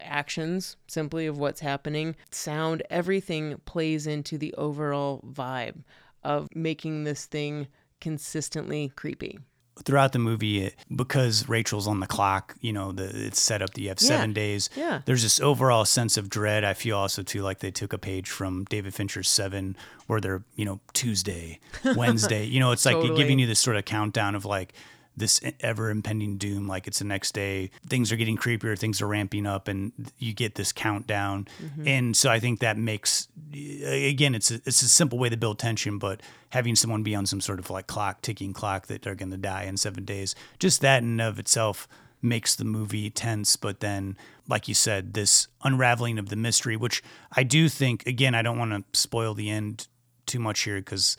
actions simply of what's happening, sound, everything plays into the overall vibe of making this thing consistently creepy throughout the movie because Rachel's on the clock, you know, the, it's set up that you have seven Yeah. days. Yeah. There's this overall sense of dread. I feel also too like they took a page from David Fincher's Seven, where they're, you know, Tuesday, Wednesday. you know, it's like Totally. giving you this sort of countdown of like this ever impending doom. Like it's the next day. Things are getting creepier. Things are ramping up, and you get this countdown. Mm-hmm. And so I think that makes again, it's a, it's a simple way to build tension, but having someone be on some sort of like clock, ticking clock that they're going to die in seven days, just that in and of itself makes the movie tense. But then, like you said, this unraveling of the mystery, which I do think, again, I don't want to spoil the end too much here because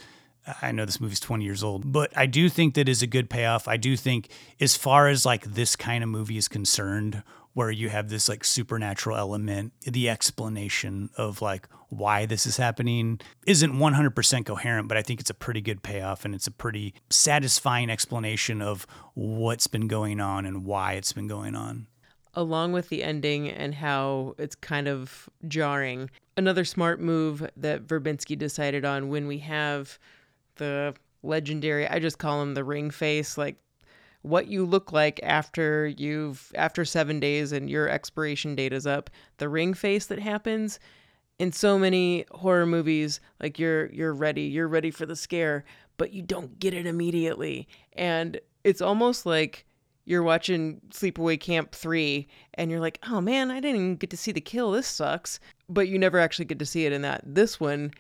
I know this movie's 20 years old, but I do think that is a good payoff. I do think, as far as like this kind of movie is concerned, where you have this like supernatural element, the explanation of like why this is happening isn't 100% coherent, but I think it's a pretty good payoff and it's a pretty satisfying explanation of what's been going on and why it's been going on. along with the ending and how it's kind of jarring. Another smart move that Verbinski decided on when we have the legendary, I just call him the ring face, like what you look like after you've after 7 days and your expiration date is up. The ring face that happens in so many horror movies like you're you're ready you're ready for the scare but you don't get it immediately. And it's almost like you're watching sleepaway camp 3 and you're like oh man i didn't even get to see the kill. This sucks. But you never actually get to see it in that. This one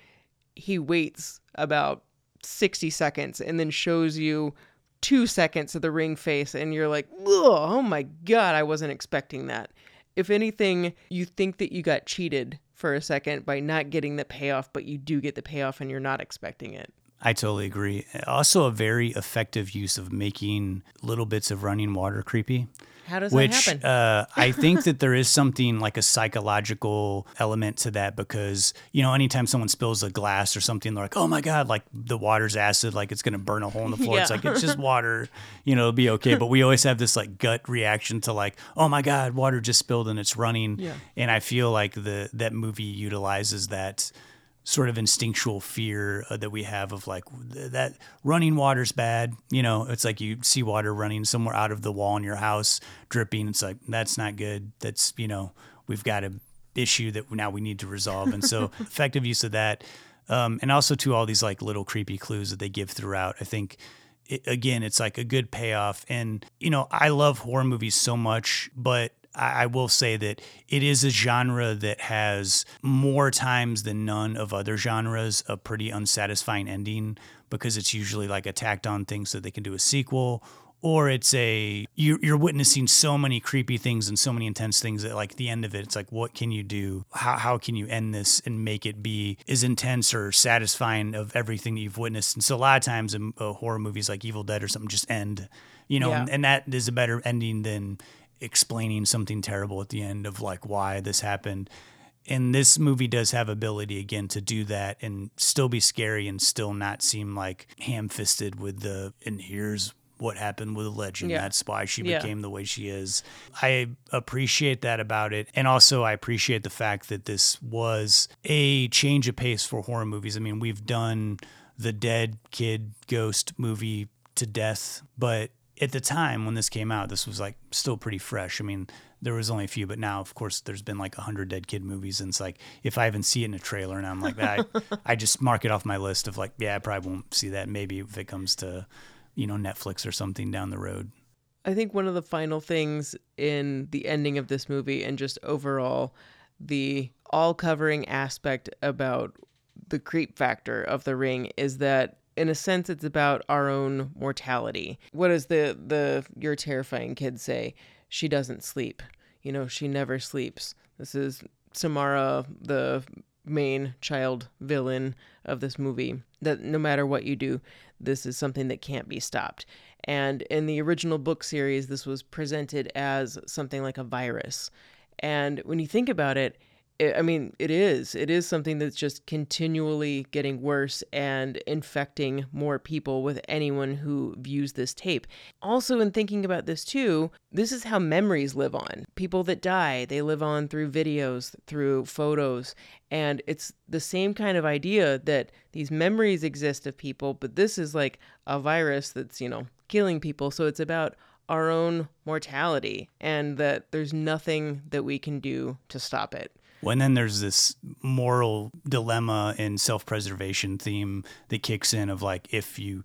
he waits about 60 seconds and then shows you two seconds of the ring face and you're like oh my god i wasn't expecting that if anything you think that you got cheated for a second by not getting the payoff but you do get the payoff and you're not expecting it I totally agree. Also, a very effective use of making little bits of running water creepy. How does which that happen uh, I think that there is something like a psychological element to that because you know anytime someone spills a glass or something, they're like, "Oh my god!" Like the water's acid, like it's gonna burn a hole in the floor. It's like it's just water, you know, it'll be okay. But we always have this like gut reaction to like, "Oh my god, water just spilled and it's running." Yeah. And I feel like the that movie utilizes that sort of instinctual fear uh, that we have of like th- that running water's bad. You know, it's like you see water running somewhere out of the wall in your house dripping. It's like that's not good. That's you know we've got a issue that now we need to resolve. And so effective use of that, um, and also to all these like little creepy clues that they give throughout. I think. It, again, it's like a good payoff. And, you know, I love horror movies so much, but I I will say that it is a genre that has more times than none of other genres a pretty unsatisfying ending because it's usually like a tacked on thing so they can do a sequel or it's a you're, you're witnessing so many creepy things and so many intense things that like the end of it it's like what can you do how, how can you end this and make it be as intense or satisfying of everything that you've witnessed and so a lot of times in uh, horror movies like evil dead or something just end you know Yeah. and, and that is a better ending than explaining something terrible at the end of like why this happened. And this movie does have ability again to do that and still be scary and still not seem like ham-fisted with the and here's what happened with a legend. Yeah. that's why she Yeah. became the way she is. I appreciate that about it. And also i appreciate the fact that this was a change of pace for horror movies. I mean we've done the dead kid ghost movie to death but at the time when this came out this was like still pretty fresh. I mean there was only a few but now of course there's been like a hundred dead kid movies and it's like if i even see it in a trailer and i'm like I, I just mark it off my list of like yeah i probably won't see that. Maybe if it comes to you know netflix or something down the road. I think one of the final things in the ending of this movie and just overall the all covering aspect about the creep factor of the ring is that in a sense it's about our own mortality. What does the the your terrifying kid say? She doesn't sleep. You know, she never sleeps. This is Samara the main child villain of this movie. That no matter what you do, this is something that can't be stopped. And in the original book series, this was presented as something like a virus. And when you think about it, it, I mean, it is. It is something that's just continually getting worse and infecting more people with anyone who views this tape. Also, in thinking about this too, this is how memories live on. People that die, they live on through videos, through photos. And it's the same kind of idea that these memories exist of people, but this is like a virus that's, you know, killing people. So it's about our own mortality and that there's nothing that we can do to stop it. Well, and then there's this moral dilemma and self-preservation theme that kicks in of like if you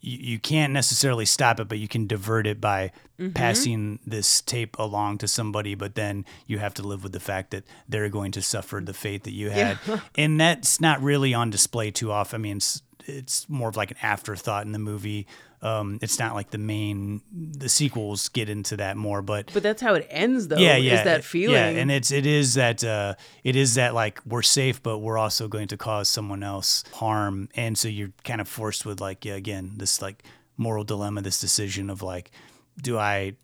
you, you can't necessarily stop it, but you can divert it by Mm-hmm. passing this tape along to somebody, but then you have to live with the fact that they're going to suffer the fate that you had. and that's not really on display too often. I mean, it's, it's more of like an afterthought in the movie. Um, it's not like the main, the sequels get into that more, but But that's how it ends, though. yeah, yeah, Is that feeling? Yeah, and it's it is that uh, it is that like we're safe, but we're also going to cause someone else harm, and so you're kind of forced with like yeah, again this like moral dilemma, this decision of like, do I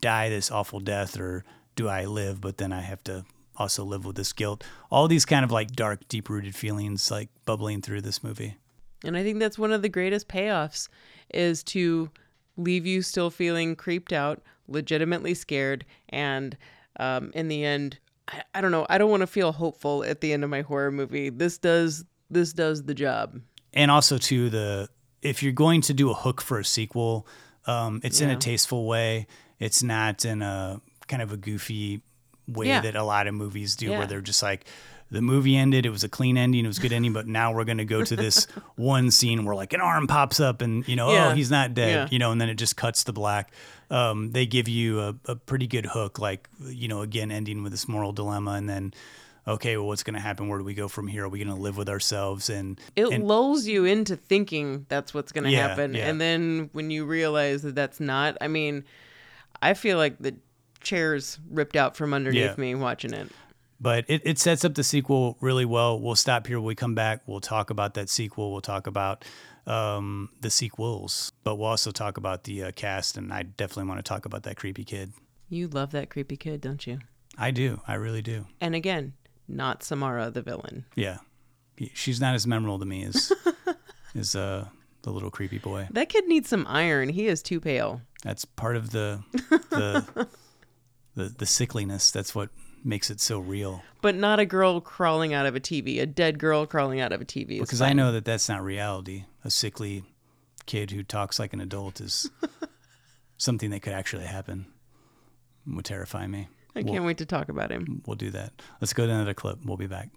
die this awful death or do I live? But then I have to also live with this guilt. All these kind of like dark, deep rooted feelings like bubbling through this movie. And I think that's one of the greatest payoffs is to leave you still feeling creeped out, legitimately scared, and um, in the end, I, I don't know. I don't want to feel hopeful at the end of my horror movie. This does this does the job. and also to the if you're going to do a hook for a sequel, um, it's in a tasteful way. It's not in a kind of a goofy way Yeah. that a lot of movies do, Yeah. where they're just like the movie ended, it was a clean ending, it was a good ending, but now we're gonna go to this one scene where like an arm pops up and you know, Yeah. oh he's not dead, Yeah. you know, and then it just cuts to black. Um, they give you a, a pretty good hook, like you know, again ending with this moral dilemma, and then. Okay, well, what's going to happen? Where do we go from here? Are we going to live with ourselves? And It and, lulls you into thinking that's what's going to Yeah, happen, yeah. and then when you realize that that's not, I mean, I feel like the chairs ripped out from underneath Yeah. me watching it. But it, it sets up the sequel really well. We'll stop here when we come back. We'll talk about that sequel. We'll talk about um, the sequels, but we'll also talk about the uh, cast. And I definitely want to talk about that creepy kid. You love that creepy kid, don't you? I do. I really do. And again, not Samara the villain. Yeah. She's not as memorable to me as, as uh, the little creepy boy. That kid needs some iron. He is too pale. That's part of the, the, the, the sickliness. That's what makes it so real. But not a girl crawling out of a TV. A dead girl crawling out of a TV. Is Because I know that that's not reality. A sickly kid who talks like an adult is something that could actually happen. It would terrify me. I we'll, can't wait to talk about him. we'll do that. Let's go to another clip. We'll be back.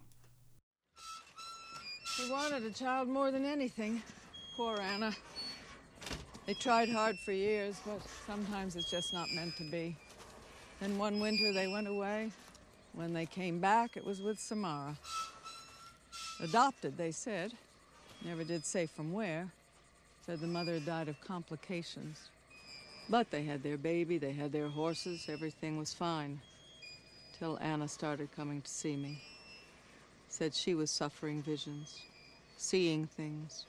She wanted a child more than anything. Poor Anna. They tried hard for years, but sometimes it's just not meant to be. Then one winter they went away. When they came back, it was with Samara. Adopted, they said. Never did say from where. Said the mother died of complications. But they had their baby, they had their horses, everything was fine. Till Anna started coming to see me said she was suffering visions, seeing things,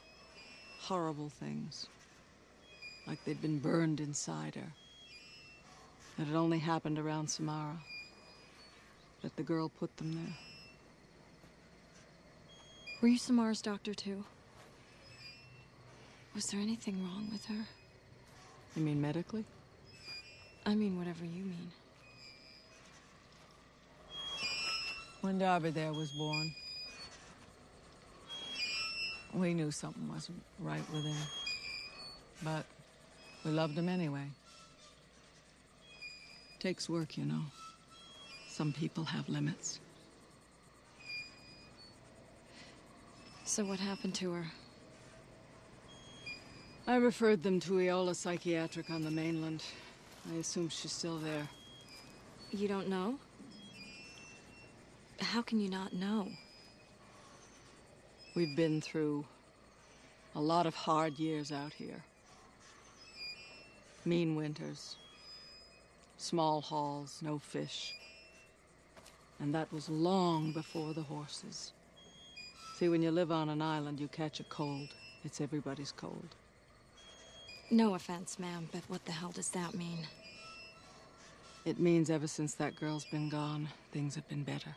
horrible things, like they'd been burned inside her. That it only happened around Samara, that the girl put them there. Were you Samara's doctor too? Was there anything wrong with her? You mean medically? I mean, whatever you mean. When Darby there was born, we knew something wasn't right with him. But we loved him anyway. Takes work, you know. Some people have limits. So, what happened to her? I referred them to Eola Psychiatric on the mainland. I assume she's still there. You don't know? How can you not know? We've been through a lot of hard years out here. Mean winters. Small hauls, no fish. And that was long before the horses. See, when you live on an island, you catch a cold. It's everybody's cold. No offense, ma'am, but what the hell does that mean? It means ever since that girl's been gone, things have been better.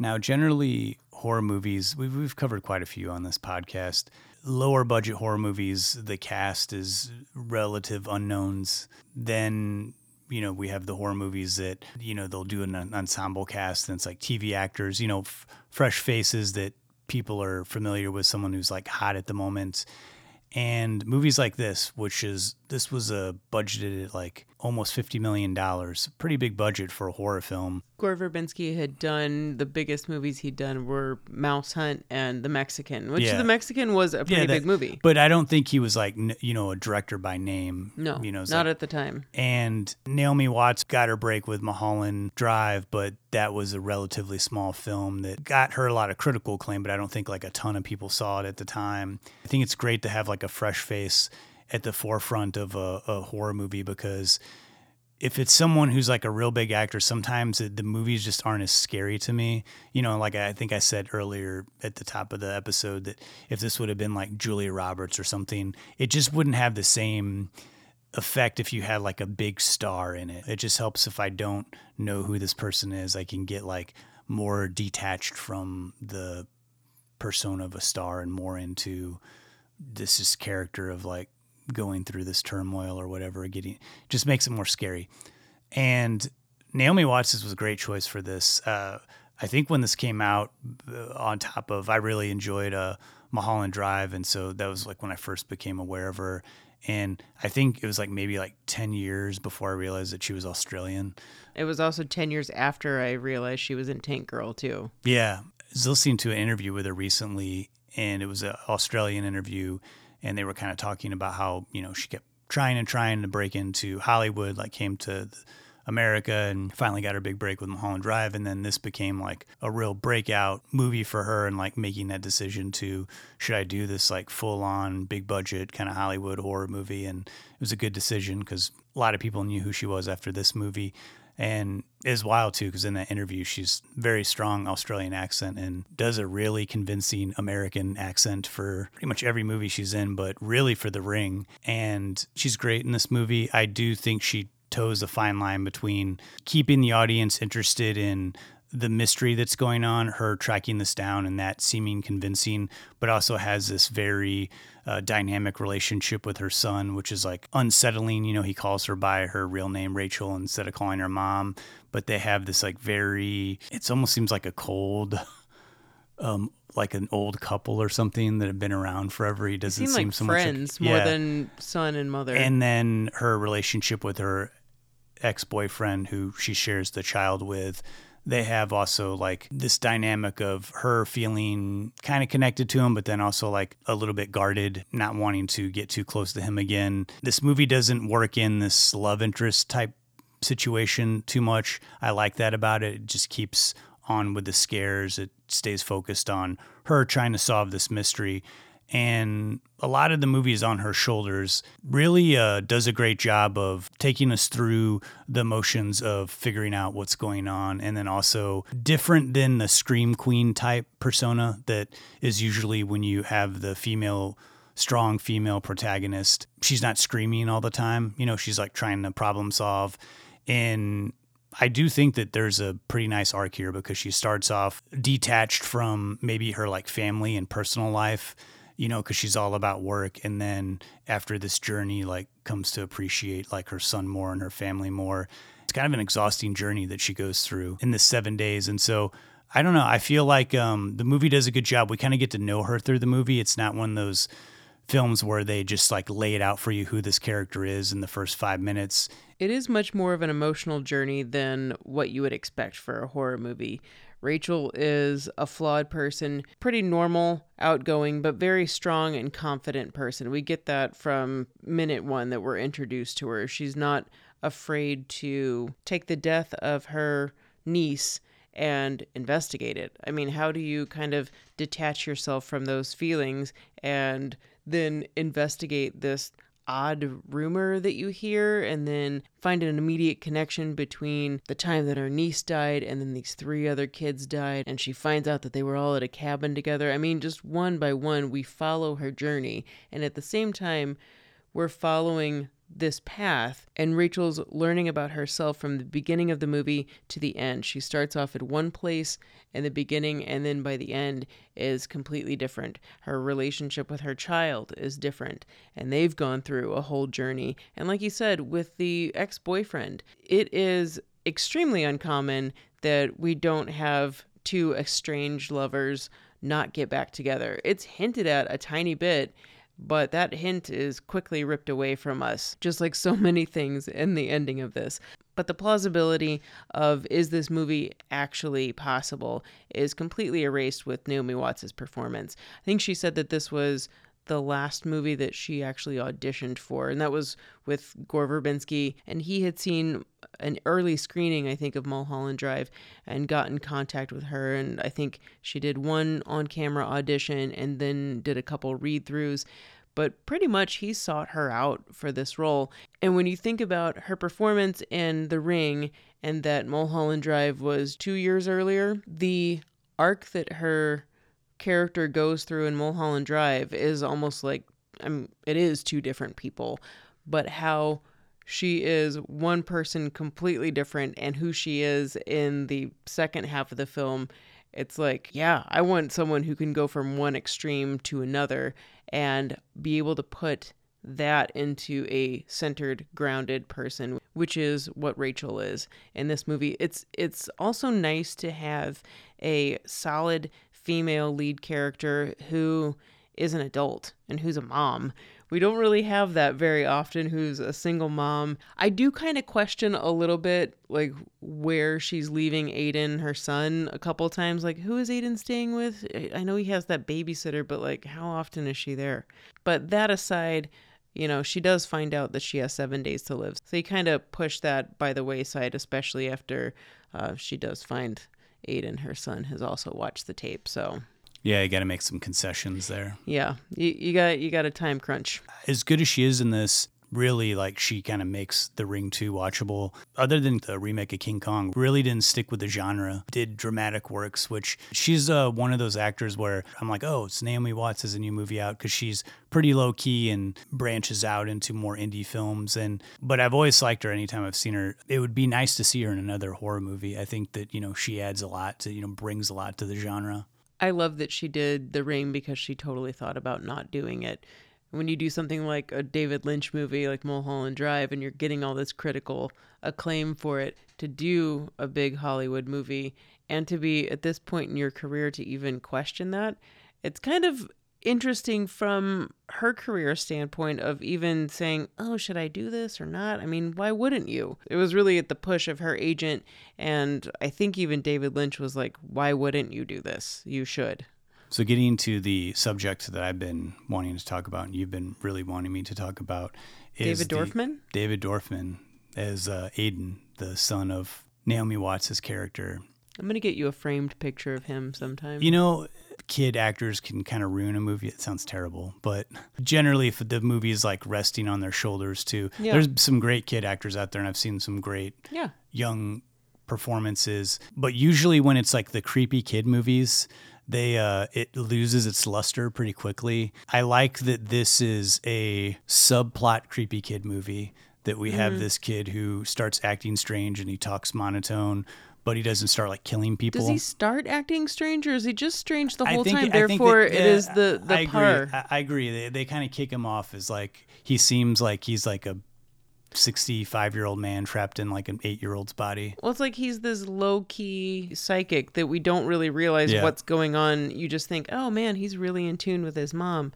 Now, generally, horror movies, we've, we've covered quite a few on this podcast. Lower budget horror movies, the cast is relative unknowns. Then, you know, we have the horror movies that, you know, they'll do an ensemble cast and it's like TV actors, you know, f- fresh faces that people are familiar with, someone who's like hot at the moment. And movies like this, which is this was a budgeted like almost fifty million dollars, pretty big budget for a horror film. Gore Verbinski had done the biggest movies he'd done were Mouse Hunt and The Mexican, which Yeah. The Mexican was a pretty that- big movie. But I don't think he was like you know a director by name. No, you know, not like- at the time. And Naomi Watts got her break with Mulholland Drive, but that was a relatively small film that got her a lot of critical acclaim, but I don't think like a ton of people saw it at the time. I think it's great to have like a fresh face at the forefront of a, a horror movie because if it's someone who's like a real big actor, sometimes it, the movies just aren't as scary to me. You know, like I think I said earlier at the top of the episode that if this would have been like Julia Roberts or something, it just wouldn't have the same effect if you had like a big star in it. It just helps if I don't know who this person is, I can get like more detached from the persona of a star and more into this is character of like going through this turmoil or whatever, getting just makes it more scary. And Naomi Watts was a great choice for this. Uh, I think when this came out, uh, on top of I really enjoyed uh, Mulholland Drive, and so that was like when I first became aware of her. And I think it was like maybe like ten years before I realized that she was Australian. It was also 10 years after I realized she was in Tank Girl, too. Yeah, I was listening to an interview with her recently, and it was an Australian interview, and they were kind of talking about how you know she kept trying and trying to break into Hollywood, like came to America and finally got her big break with Mulholland Drive, and then this became like a real breakout movie for her, and like making that decision to should I do this like full on big budget kind of Hollywood horror movie, and it was a good decision because a lot of people knew who she was after this movie. And is wild too, because in that interview, she's very strong Australian accent and does a really convincing American accent for pretty much every movie she's in, but really for The Ring. And she's great in this movie. I do think she toes a fine line between keeping the audience interested in the mystery that's going on, her tracking this down and that seeming convincing, but also has this very uh, dynamic relationship with her son, which is like unsettling. You know, he calls her by her real name, Rachel, instead of calling her mom, but they have this like very, it almost seems like a cold, um, like an old couple or something that have been around forever. He doesn't Seem seem like so much like- friends more Yeah. than son and mother. And then her relationship with her ex boyfriend, who she shares the child with, they have also like this dynamic of her feeling kind of connected to him, but then also like a little bit guarded, not wanting to get too close to him again. This movie doesn't work in this love interest type situation too much. I like that about it. It just keeps on with the scares. It stays focused on her trying to solve this mystery. And a lot of the movie is on her shoulders. Really uh, does a great job of taking us through the motions of figuring out what's going on. And then also different than the Scream Queen type persona that is usually when you have the female strong female protagonist. She's not screaming all the time. You know, she's like trying to problem solve. And I do think that there's a pretty nice arc here because she starts off detached from maybe her like family and personal life, you know, because she's all about work. And then after this journey, like comes to appreciate like her son more and her family more. It's kind of an exhausting journey that she goes through in the seven days. And so I don't know. I feel like um, the movie does a good job. We kind of get to know her through the movie. It's not one of those films where they just like lay it out for you who this character is in the first five minutes. It is much more of an emotional journey than what you would expect for a horror movie. Rachel is a flawed person, pretty normal, outgoing, but very strong and confident person. We get that from minute one that we're introduced to her. She's not afraid to take the death of her niece and investigate it. I mean, how do you kind of detach yourself from those feelings and then investigate this odd rumor that you hear and then find an immediate connection between the time that her niece died and then these three other kids died and she finds out that they were all at a cabin together. I mean, just one by one, we follow her journey. And at the same time, we're following this path and Rachel's learning about herself from the beginning of the movie to the end. She starts off at one place in the beginning and then by the end is completely different. Her relationship with her child is different and they've gone through a whole journey. And like you said with the ex-boyfriend, it is extremely uncommon that we don't have two estranged lovers not get back together. It's hinted at a tiny bit but that hint is quickly ripped away from us, just like so many things in the ending of this. But the plausibility of is this movie actually possible is completely erased with Naomi Watts' performance. I think she said that this was the last movie that she actually auditioned for, and that was with Gore Verbinski. And he had seen an early screening, I think, of Mulholland Drive and got in contact with her. And I think she did one on camera audition and then did a couple read throughs but pretty much he sought her out for this role. And when you think about her performance in The Ring and that Mulholland Drive was two years earlier, the arc that her character goes through in Mulholland Drive is almost like I'm, it is two different people, but how she is one person completely different and who she is in the second half of the film it's like yeah i want someone who can go from one extreme to another and be able to put that into a centered grounded person which is what Rachel is in this movie. It's it's also nice to have a solid female lead character who is an adult and who's a mom we don't really have that very often who's a single mom. I do kind of question a little bit like where she's leaving Aidan, her son, a couple times. Like, who is Aidan staying with? I know he has that babysitter, but like, how often is she there? But that aside, you know, she does find out that she has seven days to live. So you kind of push that by the wayside, especially after uh, she does find Aidan, her son, has also watched the tape. So yeah, you got to make some concessions there. Yeah, you, you got you got a time crunch. As good as she is in this, really like she kind of makes the ring 2 watchable. Other than the remake of king kong really didn't stick with the genre. Did dramatic works which she's uh, one of those actors where i'm like oh it's naomi watts has a new movie out because she's pretty low key and branches out into more indie films. And but i've always liked her anytime i've seen her. It would be nice to see her in another horror movie. I think that you know she adds a lot to you know brings a lot to the genre. I love that she did The Ring because she totally thought about not doing it. When you do something like a David Lynch movie like Mulholland Drive and you're getting all this critical acclaim for it, to do a big Hollywood movie and to be at this point in your career to even question that, it's kind of interesting from her career standpoint of even saying, "Oh, should I do this or not?" I mean, why wouldn't you? It was really at the push of her agent and I think even David Lynch was like, "Why wouldn't you do this? You should." So getting to the subject that I've been wanting to talk about and you've been really wanting me to talk about is David Dorfman? David Dorfman as uh, Aidan, the son of Naomi Watts' character. I'm going to get you a framed picture of him sometime. You know, kid actors can kind of ruin a movie. It sounds terrible, but generally, if the movie is like resting on their shoulders too, yeah. there's some great kid actors out there, and I've seen some great yeah. young performances. But usually, when it's like the creepy kid movies, they uh, it loses its luster pretty quickly. I like that this is a subplot creepy kid movie that we have mm-hmm. this kid who starts acting strange and he talks monotone but he doesn't start like killing people. Does he start acting strange, or is he just strange the whole think, time? Therefore, that, it is the the I par. Agree. I, I agree. They, they kind of kick him off as like he seems like he's like a 65 year old man trapped in like an eight year old's body. Well, it's like he's this low key psychic that we don't really realize yeah. what's going on. You just think, oh man, he's really in tune with his mom.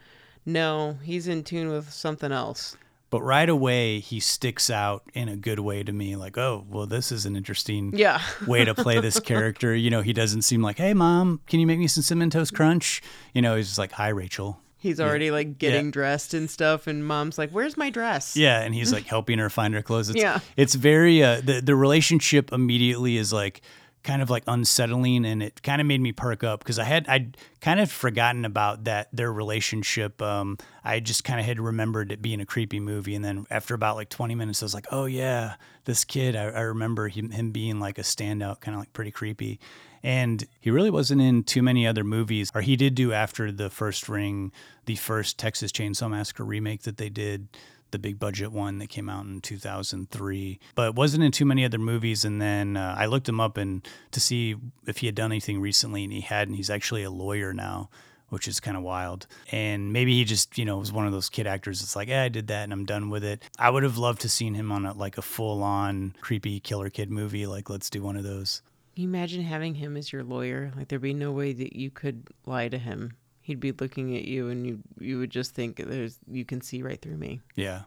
No, he's in tune with something else. But right away, he sticks out in a good way to me. Like, oh, well, this is an interesting yeah. way to play this character. You know, he doesn't seem like, hey, mom, can you make me some cinnamon toast crunch? You know, he's just like, hi, Rachel. He's already yeah. like getting yeah. dressed and stuff, and mom's like, "Where's my dress?" Yeah, and he's like helping her find her clothes. It's, yeah, it's very uh, the the relationship immediately is like kind of like unsettling and it kind of made me perk up because I had I'd kind of forgotten about that their relationship. Um, I just kind of had remembered it being a creepy movie, and then after about like 20 minutes, I was like, oh yeah, this kid. I, I remember him, him being like a standout, kind of like pretty creepy. And he really wasn't in too many other movies. Or he did do after the first Ring, the first Texas Chainsaw Massacre remake that they did the big budget one that came out in 2003, but wasn't in too many other movies. And then uh, I looked him up and to see if he had done anything recently, and he hadn't. He's actually a lawyer now, which is kind of wild. And maybe he just, you know, was one of those kid actors that's like, yeah, I did that and I'm done with it. I would have loved to seen him on a, like a full on creepy killer kid movie. Like, let's do one of those. You imagine having him as your lawyer? Like there'd be no way that you could lie to him he'd be looking at you and you you would just think there's you can see right through me. Yeah.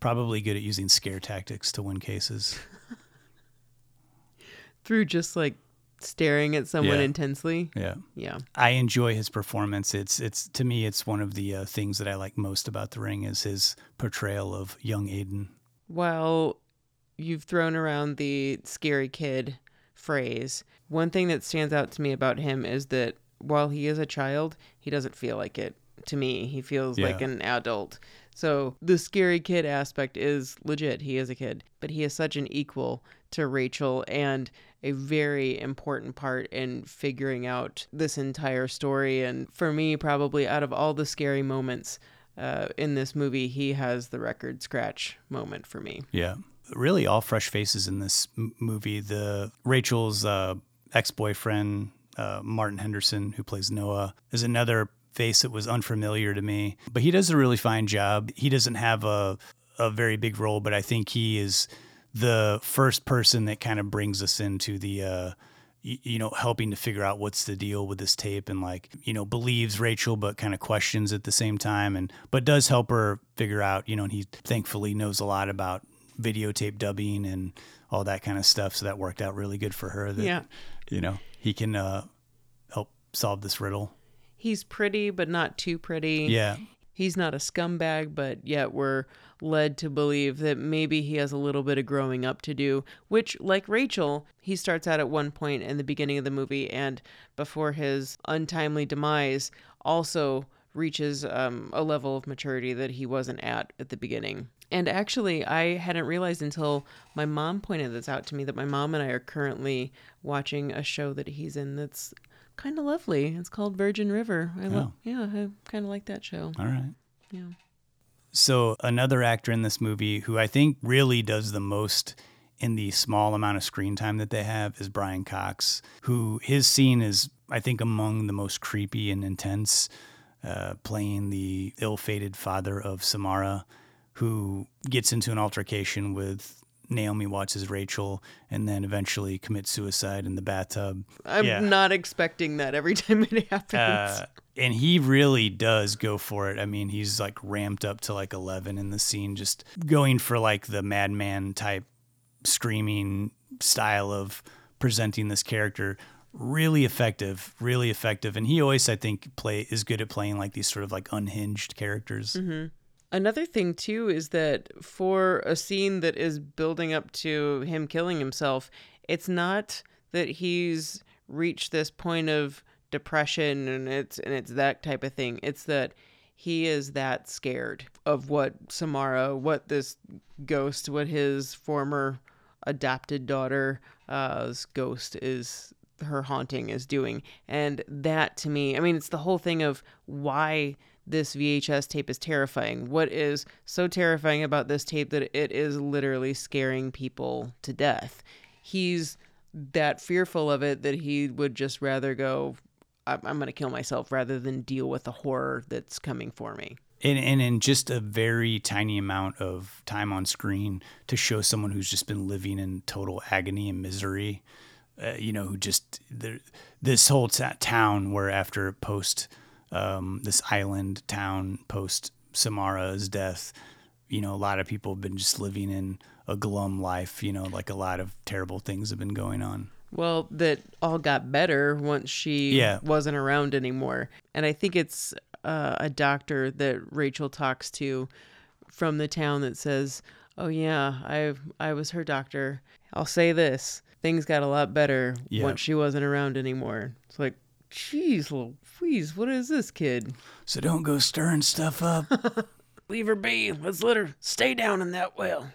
Probably good at using scare tactics to win cases. through just like staring at someone Yeah. intensely. Yeah. Yeah. I enjoy his performance. It's it's to me it's one of the uh, things that I like most about The Ring is his portrayal of young Aidan. Well, you've thrown around the scary kid phrase, one thing that stands out to me about him is that while he is a child, he doesn't feel like it to me. He feels like an adult. So the scary kid aspect is legit. He is a kid, but he is such an equal to Rachel and a very important part in figuring out this entire story. And for me, probably out of all the scary moments uh, in this movie, he has the record scratch moment for me. Yeah. Really all fresh faces in this m- movie. The Rachel's uh, ex-boyfriend uh, Martin Henderson who plays Noah is another face that was unfamiliar to me, but he does a really fine job. He doesn't have a a very big role, but I think he is the first person that kind of brings us into the uh you know helping to figure out what's the deal with this tape and like you know believes Rachel but kind of questions at the same time and but does help her figure out you know and he thankfully knows a lot about videotape dubbing and all that kind of stuff so that worked out really good for her that Yeah. you know he can uh help solve this riddle He's pretty, but not too pretty. yeah He's not a scumbag, but yet we're led to believe that maybe he has a little bit of growing up to do, which, like Rachel, he starts out at one point in the beginning of the movie and before his untimely demise also reaches um, a level of maturity that he wasn't at at the beginning. And actually, I hadn't realized until my mom pointed this out to me that my mom and I are currently watching a show that he's in that's kind of lovely. It's called Virgin River. I love, yeah, I kind of like that show. all right Yeah. So another actor in this movie who I think really does the most in the small amount of screen time that they have is Brian Cox, who his scene is I think among the most creepy and intense, uh, playing the ill-fated father of Samara, who gets into an altercation with Naomi Watts' Rachel and then eventually commits suicide in the bathtub. I'm Yeah. not expecting that every time it happens. Uh, and he really does go for it. I mean, he's like ramped up to like 11 in the scene, just going for like the madman type screaming style of presenting this character. Really effective, really effective. And he always, I think, play is good at playing like these sort of like unhinged characters. Another thing too is that for a scene that is building up to him killing himself, it's not that he's reached this point of depression and it's and it's that type of thing. It's that he is that scared of what Samara, what this ghost, what his former adopted daughter's uh, ghost is her haunting is doing. And that to me, I mean, it's the whole thing of why this VHS tape is terrifying. What is so terrifying about this tape that it is literally scaring people to death? He's that fearful of it that he would just rather go, I'm, I'm going to kill myself rather than deal with the horror that's coming for me. and, and in just a very tiny amount of time on screen to show someone who's just been living in total agony and misery uh, you know who just this whole ta town where after post um, this island town post samara's death you know a lot of people have been just living in a glum life you know like a lot of terrible things have been going on Well, that all got better once she Yeah. wasn't around anymore. And I think it's uh, a doctor that Rachel talks to from the town that says, "Oh yeah, I I was her doctor. I'll say this: things got a lot better Yeah. once she wasn't around anymore. It's like, jeez, Louise, what is this kid? So don't go stirring stuff up. Leave her be. Let's let her stay down in that well.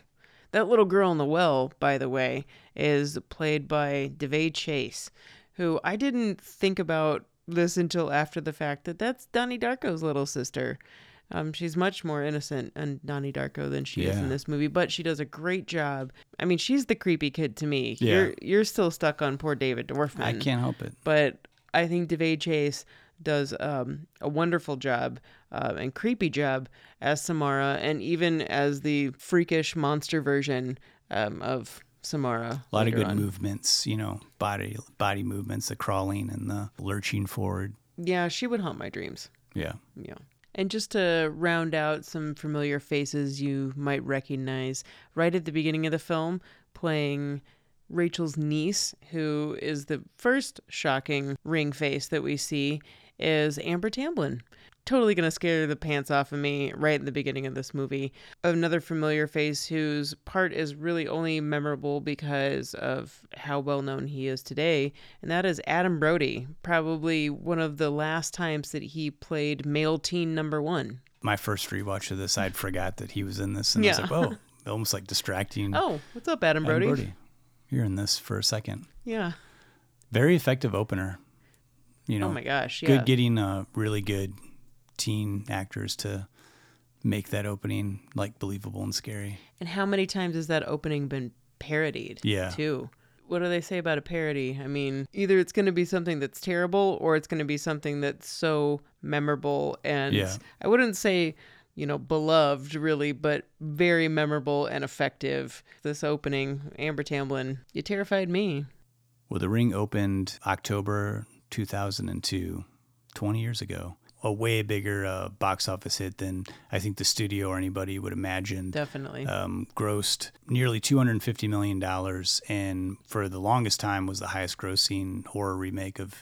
That little girl in the well, by the way, is played by Daveigh Chase, who I didn't think about this until after the fact that that's Donnie Darko's little sister. Um, she's much more innocent and Donnie Darko than she is in this movie, but she does a great job. I mean, she's the creepy kid to me. Yeah. You're you're still stuck on poor David Dorfman I can't help it. but I think Daveigh Chase does um, a wonderful job uh, and creepy job as Samara, and even as the freakish monster version um, of Samara. A lot of good on. movements, you know, body body movements, the crawling and the lurching forward. Yeah, she would haunt my dreams. Yeah. Yeah. And just to round out some familiar faces you might recognize, right at the beginning of the film, playing Rachel's niece, who is the first shocking ring face that we see, is Amber Tamblyn. Totally gonna scare the pants off of me right in the beginning of this movie. Another familiar face whose part is really only memorable because of how well known he is today, and that is Adam Brody. Probably one of the last times that he played male teen number one. My first rewatch of this, I'd forgot that he was in this, and I was like, "Whoa!" Almost like distracting. Oh, what's up, Adam Adam Brody? You're in this for a second. Yeah. Very effective opener. You know, oh my gosh. Yeah. good getting uh, really good teen actors to make that opening like believable and scary. And how many times has that opening been parodied? Yeah. Too. What do they say about a parody? I mean, either it's going to be something that's terrible or it's going to be something that's so memorable and Yeah. I wouldn't say, you know, beloved really, but very memorable and effective. This opening, Amber Tamblyn, you terrified me. Well, the ring opened October 2002, 20 years ago. A way bigger uh, box office hit than I think the studio or anybody would imagine. Definitely. Um, grossed nearly $250 million and for the longest time was the highest grossing horror remake of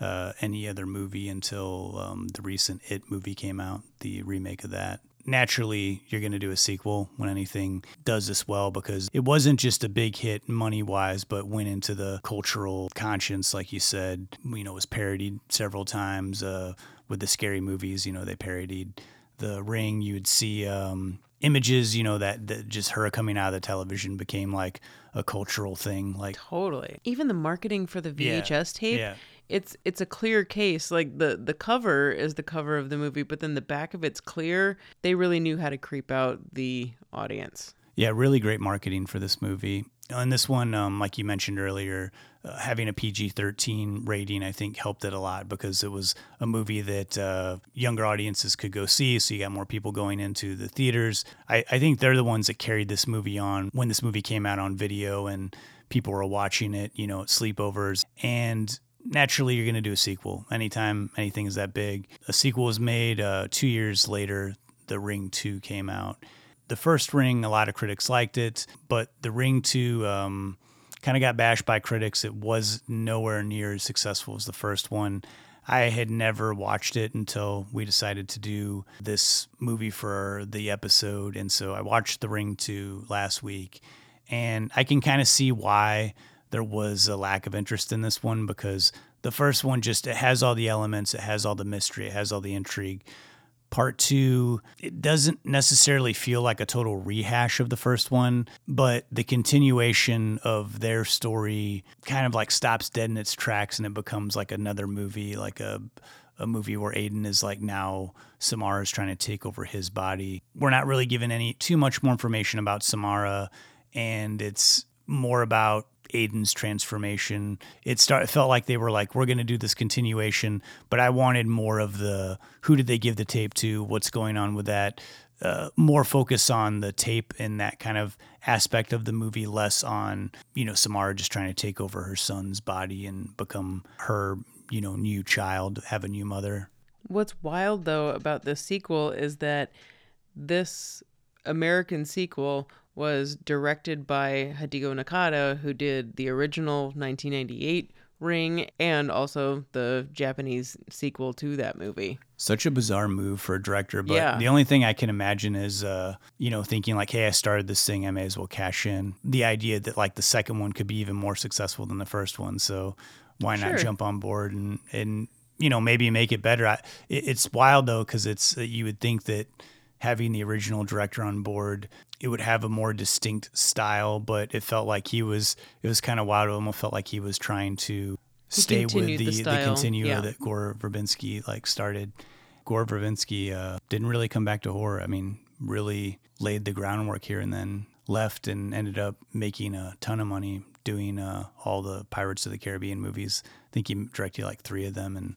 uh, any other movie until um, the recent It movie came out, the remake of that. Naturally, you're going to do a sequel when anything does this well because it wasn't just a big hit money wise, but went into the cultural conscience, like you said. You know, it was parodied several times uh, with the scary movies. You know, they parodied The Ring. You would see um, images, you know, that, that just her coming out of the television became like a cultural thing. Like, Totally. Even the marketing for the Yeah, VHS tape, yeah. It's it's a clear case. Like the the cover is the cover of the movie, but then the back of it's clear. They really knew how to creep out the audience. Yeah, really great marketing for this movie. And this one, um, like you mentioned earlier, uh, having a PG 13 rating, I think helped it a lot because it was a movie that uh, younger audiences could go see. So you got more people going into the theaters. I, I think they're the ones that carried this movie on when this movie came out on video and people were watching it, you know, at sleepovers. And naturally, you're going to do a sequel anytime anything is that big. A sequel was made uh, two years later. The Ring 2 came out the first ring a lot of critics liked it but the ring 2 um, kind of got bashed by critics it was nowhere near as successful as the first one i had never watched it until we decided to do this movie for the episode and so i watched the ring 2 last week and i can kind of see why there was a lack of interest in this one because the first one just it has all the elements it has all the mystery it has all the intrigue Part two, it doesn't necessarily feel like a total rehash of the first one, but the continuation of their story kind of like stops dead in its tracks and it becomes like another movie, like a a movie where Aidan is like now Samara is trying to take over his body. We're not really given any too much more information about Samara, and it's more about Aidan's transformation. It start felt like they were like, we're gonna do this continuation, but I wanted more of the who did they give the tape to, what's going on with that. Uh, more focus on the tape and that kind of aspect of the movie, less on you know Samara just trying to take over her son's body and become her you know new child, have a new mother. What's wild though about this sequel is that this American sequel was directed by Hideo Nakata, who did the original 1998 Ring and also the Japanese sequel to that movie. Such a bizarre move for a director, but Yeah. the only thing I can imagine is, uh, you know, thinking like, "Hey, I started this thing, I may as well cash in." The idea that like the second one could be even more successful than the first one, so why not jump on board and and you know maybe make it better? I, it, it's wild though because it's you would think that having the original director on board, it would have a more distinct style, but it felt like he was it was kind of wild. It almost felt like he was trying to stay with the the the, yeah. that Gore Verbinski like started. Gore Verbinski uh, didn't really come back to horror. I mean, really laid the groundwork here and then left and ended up making a ton of money doing uh, all the Pirates of the Caribbean movies. I think he directed like three of them, and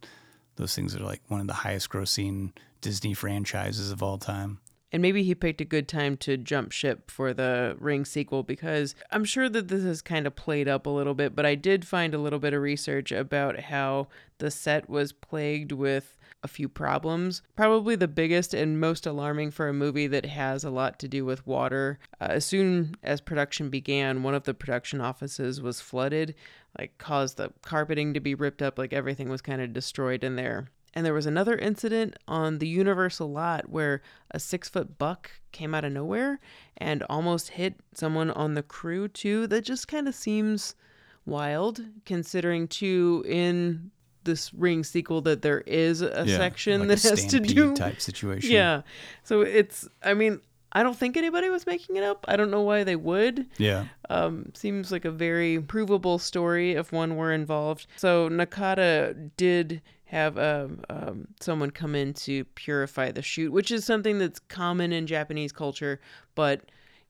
those things are like one of the highest grossing Disney franchises of all time. And maybe he picked a good time to jump ship for the Ring sequel because I'm sure that this is kind of played up a little bit, but I did find a little bit of research about how the set was plagued with a few problems. Probably the biggest and most alarming for a movie that has a lot to do with water. Uh, as soon as production began, one of the production offices was flooded, like caused the carpeting to be ripped up, like everything was kind of destroyed in there. And there was another incident on the Universal lot where a six foot buck came out of nowhere and almost hit someone on the crew, too. That just kind of seems wild, considering, too, in this Ring sequel that there is a section like that a has to do. type situation. Yeah. So it's, I mean, I don't think anybody was making it up. I don't know why they would. yeah. Um, seems like a very provable story if one were involved. So Nakata did have um, um, someone come in to purify the shoot, which is something that's common in Japanese culture, but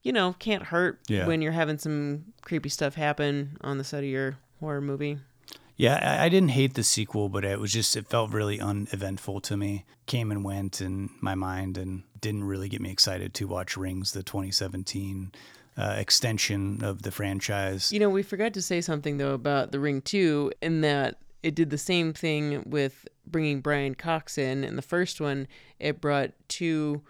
you know can't hurt Yeah. when you're having some creepy stuff happen on the set of your horror movie. Yeah, I, didn't hate the sequel, but it was just it felt really uneventful to me. Came and went in my mind, and didn't really get me excited to watch Rings, the 2017 uh, extension of the franchise. You know, we forgot to say something though about The Ring 2 in that it did the same thing with bringing Brian Cox in. In the first one, it brought two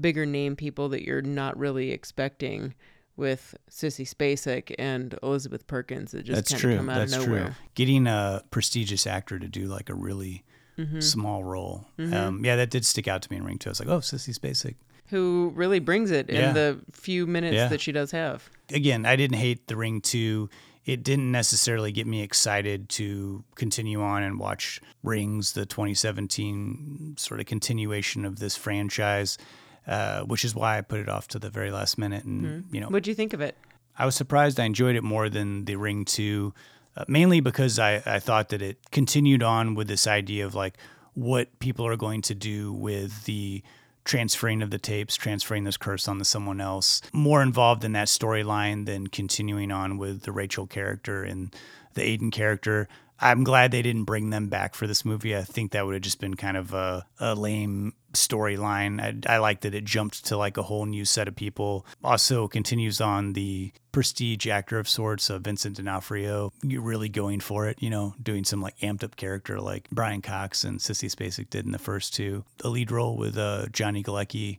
bigger name people that you're not really expecting with Sissy Spacek and Elizabeth Perkins that just That's kind true. of come out That's of true. nowhere. Getting a prestigious actor to do like a really Mm-hmm. small role, um, yeah, that did stick out to me in Ring Two. I was like, oh, Sissy Spacek. Who really brings it Yeah. in the few minutes Yeah. that she does have. again, I didn't hate The Ring 2. It didn't necessarily get me excited to continue on and watch Rings, the 2017 sort of continuation of this franchise, uh, which is why I put it off to the very last minute. And, you know, What'd you think of it? I was surprised I enjoyed it more than The Ring 2, uh, mainly because I, I thought that it continued on with this idea of like what people are going to do with the transferring of the tapes, transferring this curse onto someone else. More involved in that storyline than continuing on with the Rachel character and the Aidan character. I'm glad they didn't bring them back for this movie. I think that would have just been kind of a, a lame storyline. I, I like that it jumped to like a whole new set of people. Also continues on the prestige actor of sorts of Vincent D'Onofrio. You're really going for it, you know, doing some like amped up character like Brian Cox and Sissy Spacek did in the first two. The lead role with uh, Johnny Galecki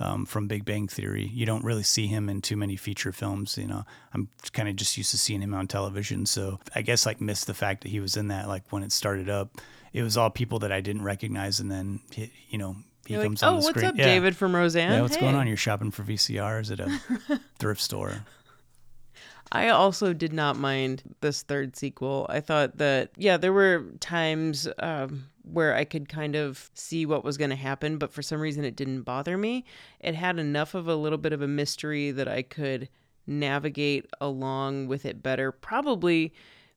um, from Big Bang Theory. You don't really see him in too many feature films. You know, I'm kind of just used to seeing him on television. So I guess like missed the fact that he was in that. Like when it started up, it was all people that I didn't recognize, and then he, you know he You're like, comes oh, on the what's screen. up, Yeah. David from Roseanne? Yeah, what's going on? You're shopping for VCRs at a thrift store. I also did not mind this third sequel. I thought that, yeah, there were times um, where I could kind of see what was going to happen, but for some reason it didn't bother me. It had enough of a little bit of a mystery that I could navigate along with it better. Probably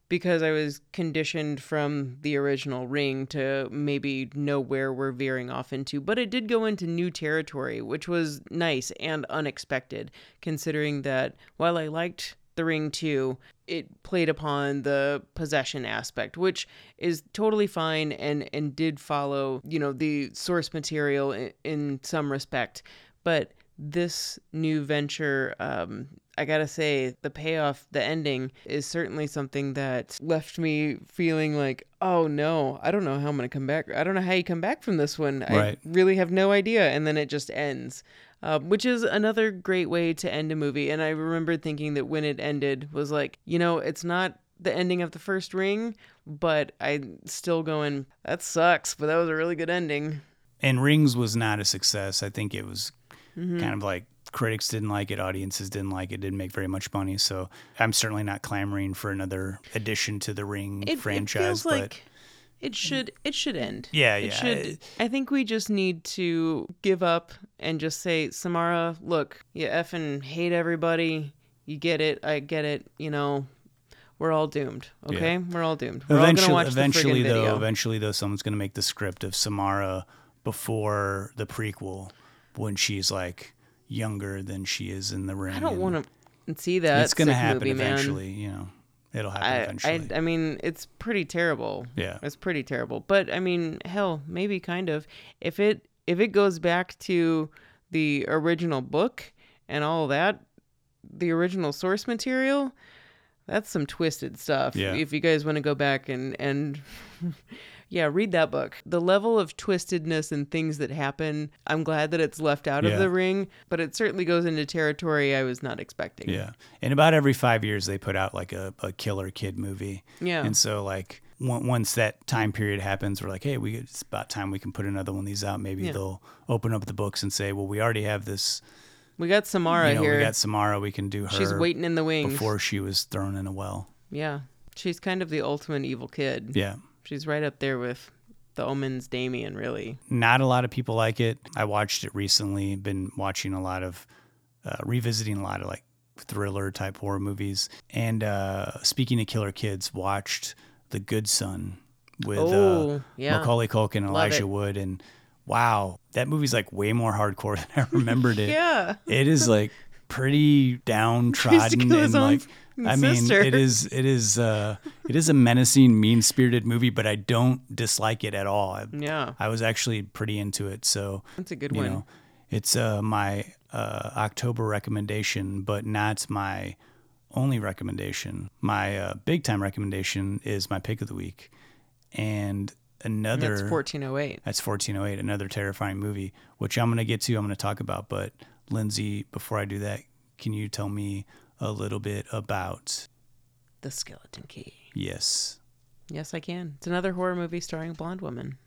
because I was conditioned from the original ring to maybe know where we're veering off into. But it did go into new territory, which was nice and unexpected, considering that while I liked the ring 2 it played upon the possession aspect which is totally fine and and did follow you know the source material in, in some respect but this new venture um I gotta say, the payoff, the ending, is certainly something that left me feeling like, oh no, I don't know how I'm gonna come back. I don't know how you come back from this one. I really have no idea. And then it just ends, um, which is another great way to end a movie. And I remember thinking that when it ended, was like, you know, it's not the ending of the first ring, but I'm still going, that sucks, but that was a really good ending. And Rings was not a success. I think it was Mm-hmm. kind of like critics didn't like it, audiences didn't like it, didn't make very much money. So I'm certainly not clamoring for another addition to the Ring It, franchise. it feels but like it should it should end. Yeah, It yeah. should, I think we just need to give up and just say, Samara, look, you effing hate everybody. You get it. I get it. You know, we're all doomed. Okay, we're all doomed. We're all eventually, gonna watch eventually though, video. eventually though, someone's gonna make the script of Samara before the prequel when she's like younger than she is in the Ring. I don't want to see that. It's gonna happen movie, man. eventually. You know, it'll happen I, eventually. I, I mean, it's pretty terrible. Yeah. it's pretty terrible. But I mean, hell, maybe kind of. If it if it goes back to the original book and all that, the original source material, that's some twisted stuff. Yeah. If you guys want to go back and and yeah, read that book. The level of twistedness and things that happen, I'm glad that it's left out Yeah. of the ring, but it certainly goes into territory I was not expecting. Yeah. And about every five years, they put out like a, a killer kid movie. Yeah. And so, like, once that time period happens, we're like, hey, we it's about time we can put another one of these out. Maybe Yeah. they'll open up the books and say, well, we already have this. We got Samara you know, here. we got Samara. We can do her. She's waiting in the wings. before she was thrown in a well. Yeah. She's kind of the ultimate evil kid. Yeah. She's right up there with the Omen's Damien, really. Not a lot of people like it. I watched it recently. Been watching a lot of, uh, revisiting a lot of like thriller type horror movies. And uh, speaking of killer kids, watched The Good Son with Oh, uh, yeah. Macaulay Culkin and Love Elijah it. Wood. And wow, that movie's like way more hardcore than I remembered it. Yeah. It is like pretty downtrodden and own like I mean it is it is uh it is a menacing mean spirited movie but I don't dislike it at all. I, Yeah. I was actually pretty into it so That's a good you one. know it's uh my uh October recommendation but not my only recommendation. My uh, big time recommendation is my pick of the week and another That's 1408. that's 1408, another terrifying movie, which I'm going to get to, I'm going to talk about. But Lindsay, before I do that, can you tell me a little bit about, The Skeleton Key. yes, Yes, I can. It's another horror movie starring a blonde woman.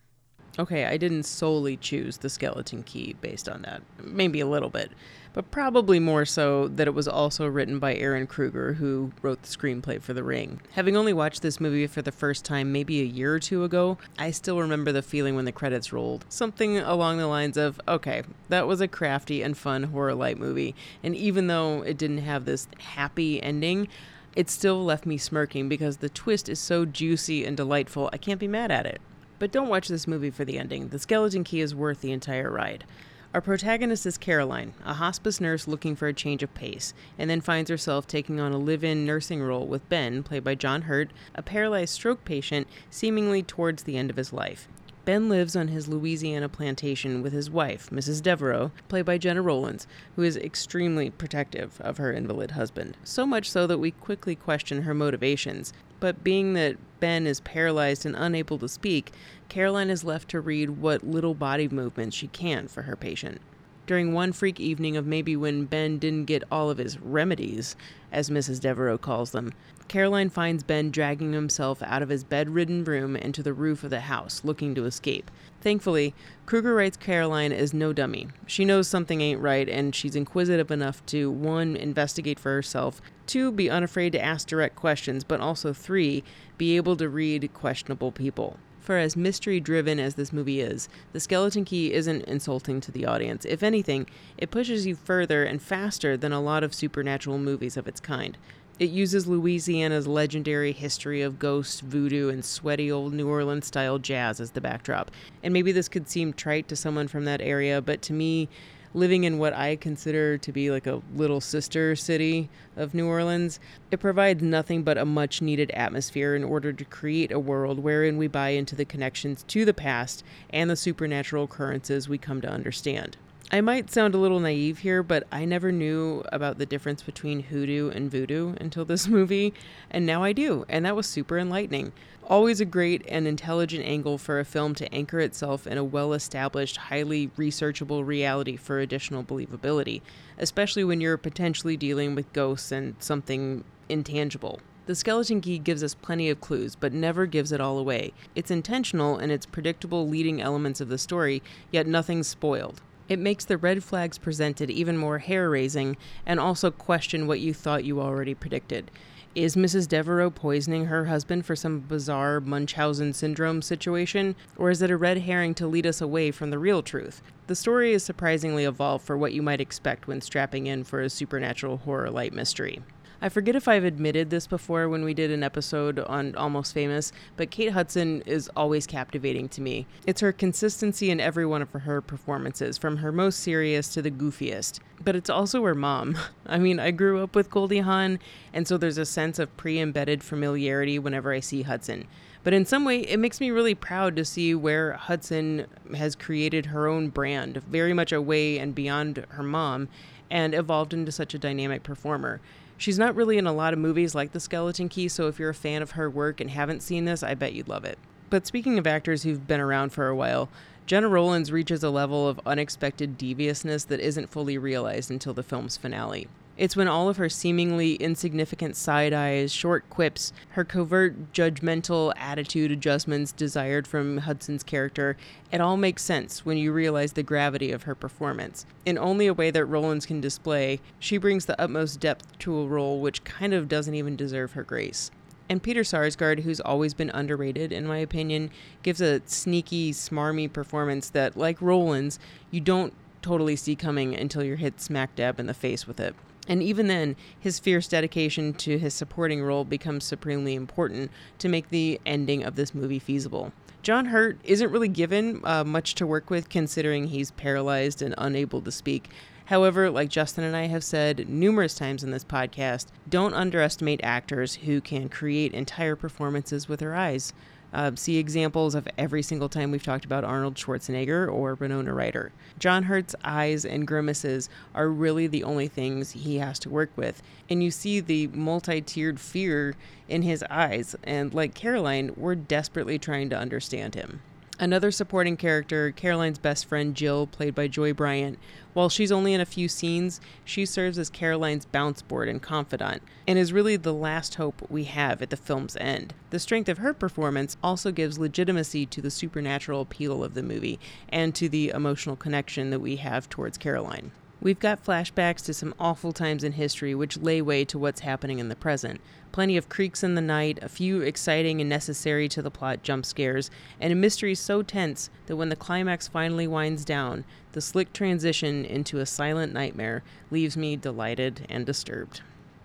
Okay, I didn't solely choose The Skeleton Key based on that. Maybe a little bit. But probably more so that it was also written by Ehren Kruger, who wrote the screenplay for The Ring. Having only watched this movie for the first time maybe a year or two ago, I still remember the feeling when the credits rolled. Something along the lines of, okay, that was a crafty and fun horror light movie. And even though it didn't have this happy ending, it still left me smirking because the twist is so juicy and delightful, I can't be mad at it. But don't watch this movie for the ending. The Skeleton Key is worth the entire ride. Our protagonist is Caroline, a hospice nurse looking for a change of pace, and then finds herself taking on a live in nursing role with Ben, played by John Hurt, a paralyzed stroke patient seemingly towards the end of his life. Ben lives on his Louisiana plantation with his wife, Mrs. Devereaux, played by Gena Rowlands, who is extremely protective of her invalid husband. So much so that we quickly question her motivations. But being that Ben is paralyzed and unable to speak, Caroline is left to read what little body movements she can for her patient. During one freak evening of maybe when Ben didn't get all of his remedies, as Mrs. Devereaux calls them, Caroline finds Ben dragging himself out of his bedridden room into the roof of the house, looking to escape. Thankfully, Kruger writes Caroline is no dummy. She knows something ain't right, and she's inquisitive enough to, one, investigate for herself, two, be unafraid to ask direct questions, but also, three, be able to read questionable people. For as mystery driven as this movie is, The Skeleton Key isn't insulting to the audience. If anything, it pushes you further and faster than a lot of supernatural movies of its kind. It uses Louisiana's legendary history of ghosts, voodoo, and sweaty old New Orleans style jazz as the backdrop. And maybe this could seem trite to someone from that area, but to me, living in what I consider to be like a little sister city of New Orleans, it provides nothing but a much needed atmosphere in order to create a world wherein we buy into the connections to the past and the supernatural occurrences we come to understand. I might sound a little naive here, but I never knew about the difference between hoodoo and voodoo until this movie, and now I do, and that was super enlightening. Always a great and intelligent angle for a film to anchor itself in a well established, highly researchable reality for additional believability, especially when you're potentially dealing with ghosts and something intangible. The Skeleton Key gives us plenty of clues, but never gives it all away. It's intentional and it's predictable leading elements of the story, yet nothing's spoiled. It makes the red flags presented even more hair raising and also question what you thought you already predicted. Is Mrs. Devereaux poisoning her husband for some bizarre Munchausen syndrome situation, or is it a red herring to lead us away from the real truth? The story is surprisingly evolved for what you might expect when strapping in for a supernatural horror light mystery. I forget if I've admitted this before when we did an episode on Almost Famous, but Kate Hudson is always captivating to me. It's her consistency in every one of her performances, from her most serious to the goofiest. But it's also her mom. I mean, I grew up with Goldie Hawn, and so there's a sense of pre embedded familiarity whenever I see Hudson. But in some way, it makes me really proud to see where Hudson has created her own brand, very much away and beyond her mom, and evolved into such a dynamic performer. She's not really in a lot of movies like The Skeleton Key, so if you're a fan of her work and haven't seen this, I bet you'd love it. But speaking of actors who've been around for a while, Gena Rowlands reaches a level of unexpected deviousness that isn't fully realized until the film's finale. It's when all of her seemingly insignificant side eyes, short quips, her covert judgmental attitude adjustments desired from Hudson's character, it all makes sense when you realize the gravity of her performance. In only a way that Rowlands can display, she brings the utmost depth to a role which kind of doesn't even deserve her grace. And Peter Sarsgaard, who's always been underrated, in my opinion, gives a sneaky, smarmy performance that, like Rowlands, you don't totally see coming until you're hit smack dab in the face with it. And even then, his fierce dedication to his supporting role becomes supremely important to make the ending of this movie feasible. John Hurt isn't really given uh, much to work with considering he's paralyzed and unable to speak. However, like Justin and I have said numerous times in this podcast, don't underestimate actors who can create entire performances with their eyes. Uh, see examples of every single time we've talked about Arnold Schwarzenegger or Winona Ryder. John Hurt's eyes and grimaces are really the only things he has to work with. And you see the multi tiered fear in his eyes. And like Caroline, we're desperately trying to understand him. Another supporting character, Caroline's best friend Jill, played by Joy Bryant. While she's only in a few scenes, she serves as Caroline's bounce board and confidant, and is really the last hope we have at the film's end. The strength of her performance also gives legitimacy to the supernatural appeal of the movie and to the emotional connection that we have towards Caroline. We've got flashbacks to some awful times in history which lay way to what's happening in the present. Plenty of creaks in the night, a few exciting and necessary to the plot jump scares, and a mystery so tense that when the climax finally winds down, the slick transition into a silent nightmare leaves me delighted and disturbed.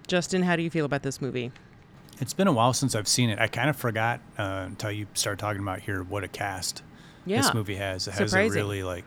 Justin, how do you feel about this movie? It's been a while since I've seen it. I kind of forgot uh, until you start talking about here what a cast Yeah. this movie has. It has a really like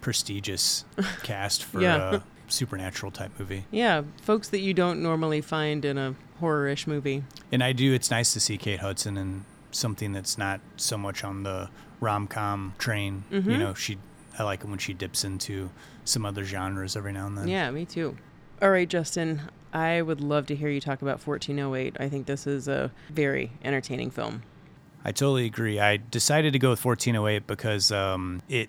prestigious cast for Yeah. a supernatural type movie. Yeah, folks that you don't normally find in a horror-ish movie. And I do. It's nice to see Kate Hudson in something that's not so much on the rom com train. Mm-hmm. You know, she. I like it when she dips into some other genres every now and then. Yeah, me too. All right, Justin, I would love to hear you talk about 1408. I think this is a very entertaining film. I totally agree. I decided to go with 1408 because um, it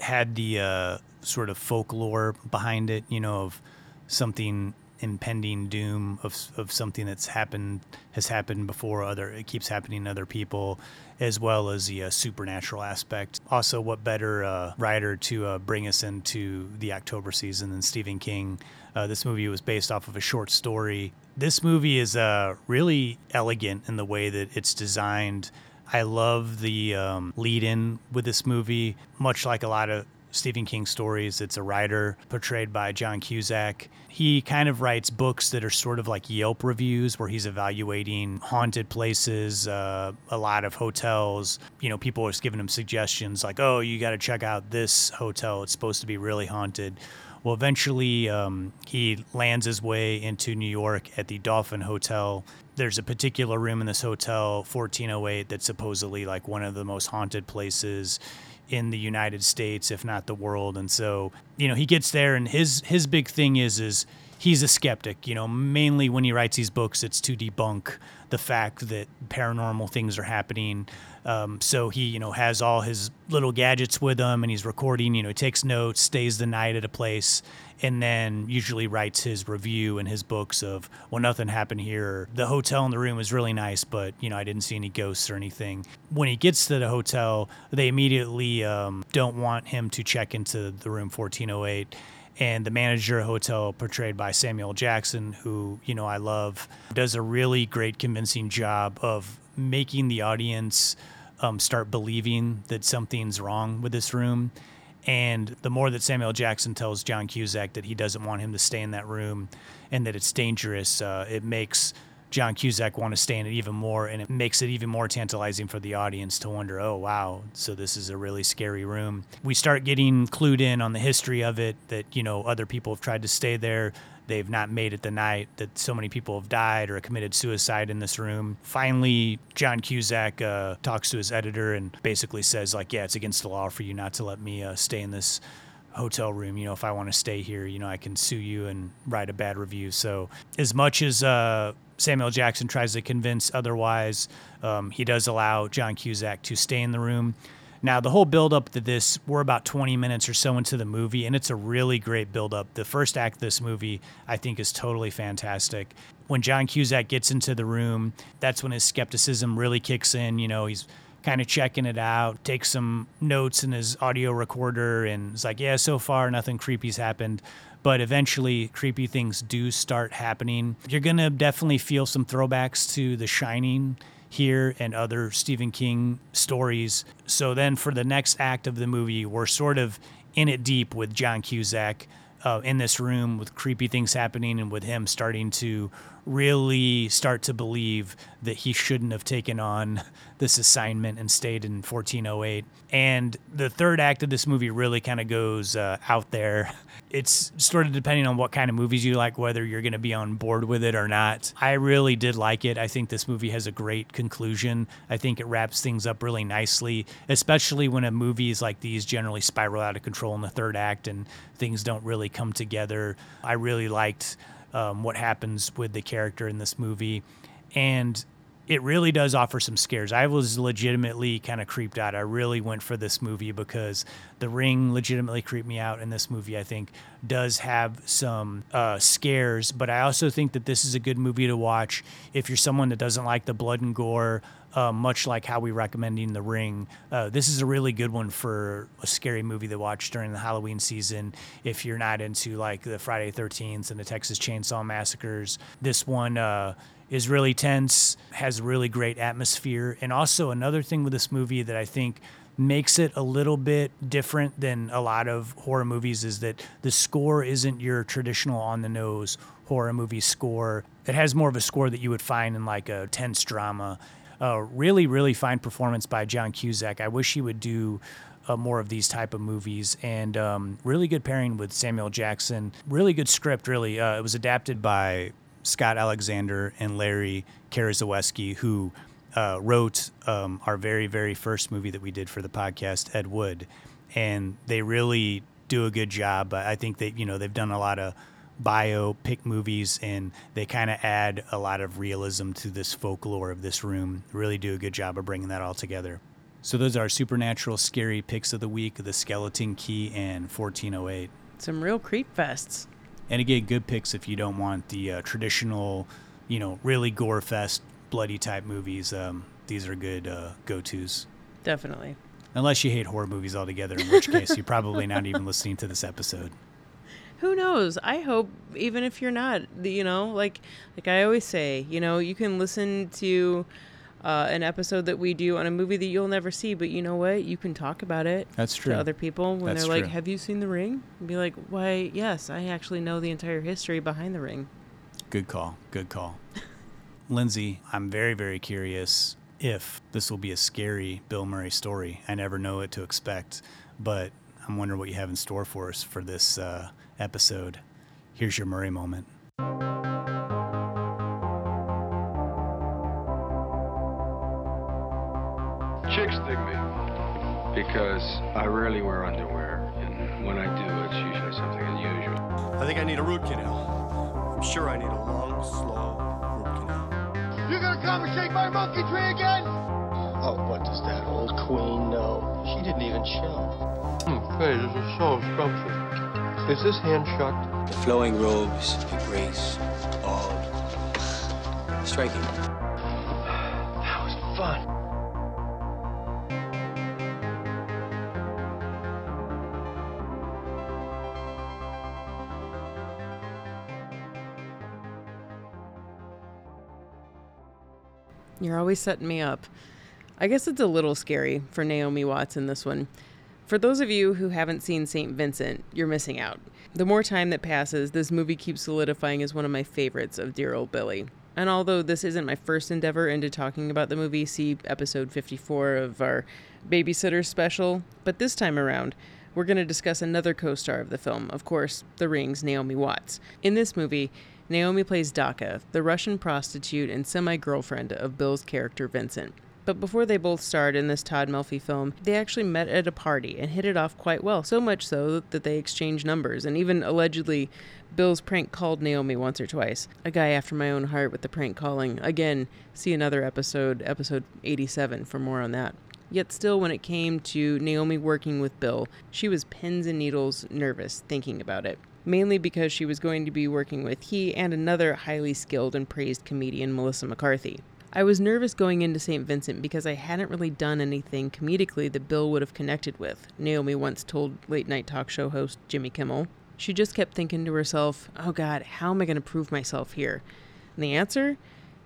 had the uh, sort of folklore behind it, you know, of something impending doom of of something that's happened has happened before other it keeps happening to other people as well as the uh, supernatural aspect. Also what better uh, writer to uh, bring us into the october season than stephen king? Uh, this movie was based off of a short story. This movie is uh, really elegant in the way that it's designed I love the um, lead in with this movie, much like a lot of Stephen King stories. It's a writer portrayed by John Cusack. He kind of writes books that are sort of like Yelp reviews, where he's evaluating haunted places, uh, a lot of hotels. You know, people are giving him suggestions like, oh, you got to check out this hotel. It's supposed to be really haunted. Well, eventually, um, he lands his way into New York at the Dolphin Hotel. There's a particular room in this hotel, 1408, that's supposedly like one of the most haunted places in the United States, if not the world. And so, you know, he gets there, and his his big thing is is he's a skeptic. You know, mainly when he writes these books, it's to debunk the fact that paranormal things are happening. Um, so he, you know, has all his little gadgets with him and he's recording, you know, takes notes, stays the night at a place, and then usually writes his review and his books of, well, nothing happened here. The hotel in the room was really nice, but, you know, I didn't see any ghosts or anything. When he gets to the hotel, they immediately um, don't want him to check into the room 1408 and the manager of hotel portrayed by Samuel Jackson who you know I love does a really great convincing job of making the audience um, start believing that something's wrong with this room and the more that Samuel Jackson tells John Cusack that he doesn't want him to stay in that room and that it's dangerous uh, it makes John Cusack want to stay in it even more, and it makes it even more tantalizing for the audience to wonder, oh, wow, so this is a really scary room. We start getting clued in on the history of it that, you know, other people have tried to stay there. They've not made it the night that so many people have died or committed suicide in this room. Finally, John Cusack uh, talks to his editor and basically says, like, yeah, it's against the law for you not to let me uh, stay in this hotel room. You know, if I want to stay here, you know, I can sue you and write a bad review. So, as much as uh, Samuel Jackson tries to convince otherwise, um, he does allow John Cusack to stay in the room. Now, the whole build up to this, we're about 20 minutes or so into the movie, and it's a really great build up. The first act of this movie, I think, is totally fantastic. When John Cusack gets into the room, that's when his skepticism really kicks in. You know, he's kind of checking it out, takes some notes in his audio recorder, and it's like, yeah, so far nothing creepy's happened. But eventually, creepy things do start happening. You're going to definitely feel some throwbacks to The Shining here and other Stephen King stories. So then for the next act of the movie, we're sort of in it deep with John Cusack uh, in this room with creepy things happening and with him starting to really start to believe that he shouldn't have taken on this assignment and stayed in 1408. And the third act of this movie really kind of goes uh, out there. It's sort of depending on what kind of movies you like, whether you're going to be on board with it or not. I really did like it. I think this movie has a great conclusion. I think it wraps things up really nicely, especially when a movies like these generally spiral out of control in the third act and things don't really come together. I really liked um, what happens with the character in this movie. And it really does offer some scares. I was legitimately kind of creeped out. I really went for this movie because The Ring legitimately creeped me out, and this movie, I think, does have some uh, scares. But I also think that this is a good movie to watch if you're someone that doesn't like the blood and gore. Uh, much like how we recommending The Ring, uh, this is a really good one for a scary movie to watch during the Halloween season. If you're not into like the Friday 13th and the Texas Chainsaw Massacres, this one uh, is really tense, has really great atmosphere. And also, another thing with this movie that I think makes it a little bit different than a lot of horror movies is that the score isn't your traditional on the nose horror movie score. It has more of a score that you would find in like a tense drama. Uh, really, really fine performance by John Cusack. I wish he would do uh, more of these type of movies and um, really good pairing with Samuel Jackson. Really good script, really. Uh, it was adapted by Scott Alexander and Larry Karaszewski, who uh, wrote um, our very, very first movie that we did for the podcast, Ed Wood. And they really do a good job. I think that, you know, they've done a lot of biopic movies and they kind of add a lot of realism to this folklore of this room. Really do a good job of bringing that all together. So those are our supernatural scary picks of the week, The Skeleton Key and 1408. Some real creep fests. And again, good picks if you don't want the uh, traditional, you know, really gore fest, bloody type movies. Um, these are good uh, go tos. Definitely. Unless you hate horror movies altogether, in which case you're probably not even listening to this episode. Who knows? I hope even if you're not, you know, like like I always say, you know, you can listen to uh, an episode that we do on a movie that you'll never see, but you know what? You can talk about it. That's true. To other people when That's they're like, "Have you seen The Ring?" And be like, "Why? Yes, I actually know the entire history behind The Ring." Good call. Good call. Lindsay, I'm very, very curious if this will be a scary Bill Murray story. I never know what to expect, but I'm wondering what you have in store for us for this uh, episode. Here's your Murray moment. Chicks dig me because I rarely wear underwear, and when I do, it's usually something unusual. I think I need a root canal. I'm sure I need a long, slow root canal. You're gonna come and shake my monkey tree again? Oh, what does that old queen know? She didn't even show. Hmm, Faye, this is so scrumptious. Is this hand shut? The flowing robes, the grace, all striking. That was fun. You're always setting me up. I guess it's a little scary for Naomi Watts in this one. For those of you who haven't seen St. Vincent, you're missing out. The more time that passes, this movie keeps solidifying as one of my favorites of Dear Old Billy. And although this isn't my first endeavor into talking about the movie, see episode 54 of our Babysitter special, but this time around, we're going to discuss another co star of the film, of course, The Ring's Naomi Watts. In this movie, Naomi plays Daka, the Russian prostitute and semi girlfriend of Bill's character Vincent. But before they both starred in this Todd Melfi film, they actually met at a party and hit it off quite well, so much so that they exchanged numbers, and even allegedly, Bill's prank called Naomi once or twice. A guy after my own heart with the prank calling. Again, see another episode, episode 87, for more on that. Yet still, when it came to Naomi working with Bill, she was pins and needles nervous thinking about it. Mainly because she was going to be working with he and another highly skilled and praised comedian, Melissa McCarthy. I was nervous going into St. Vincent because I hadn't really done anything comedically that Bill would have connected with, Naomi once told late night talk show host Jimmy Kimmel. She just kept thinking to herself, oh God, how am I going to prove myself here? And the answer?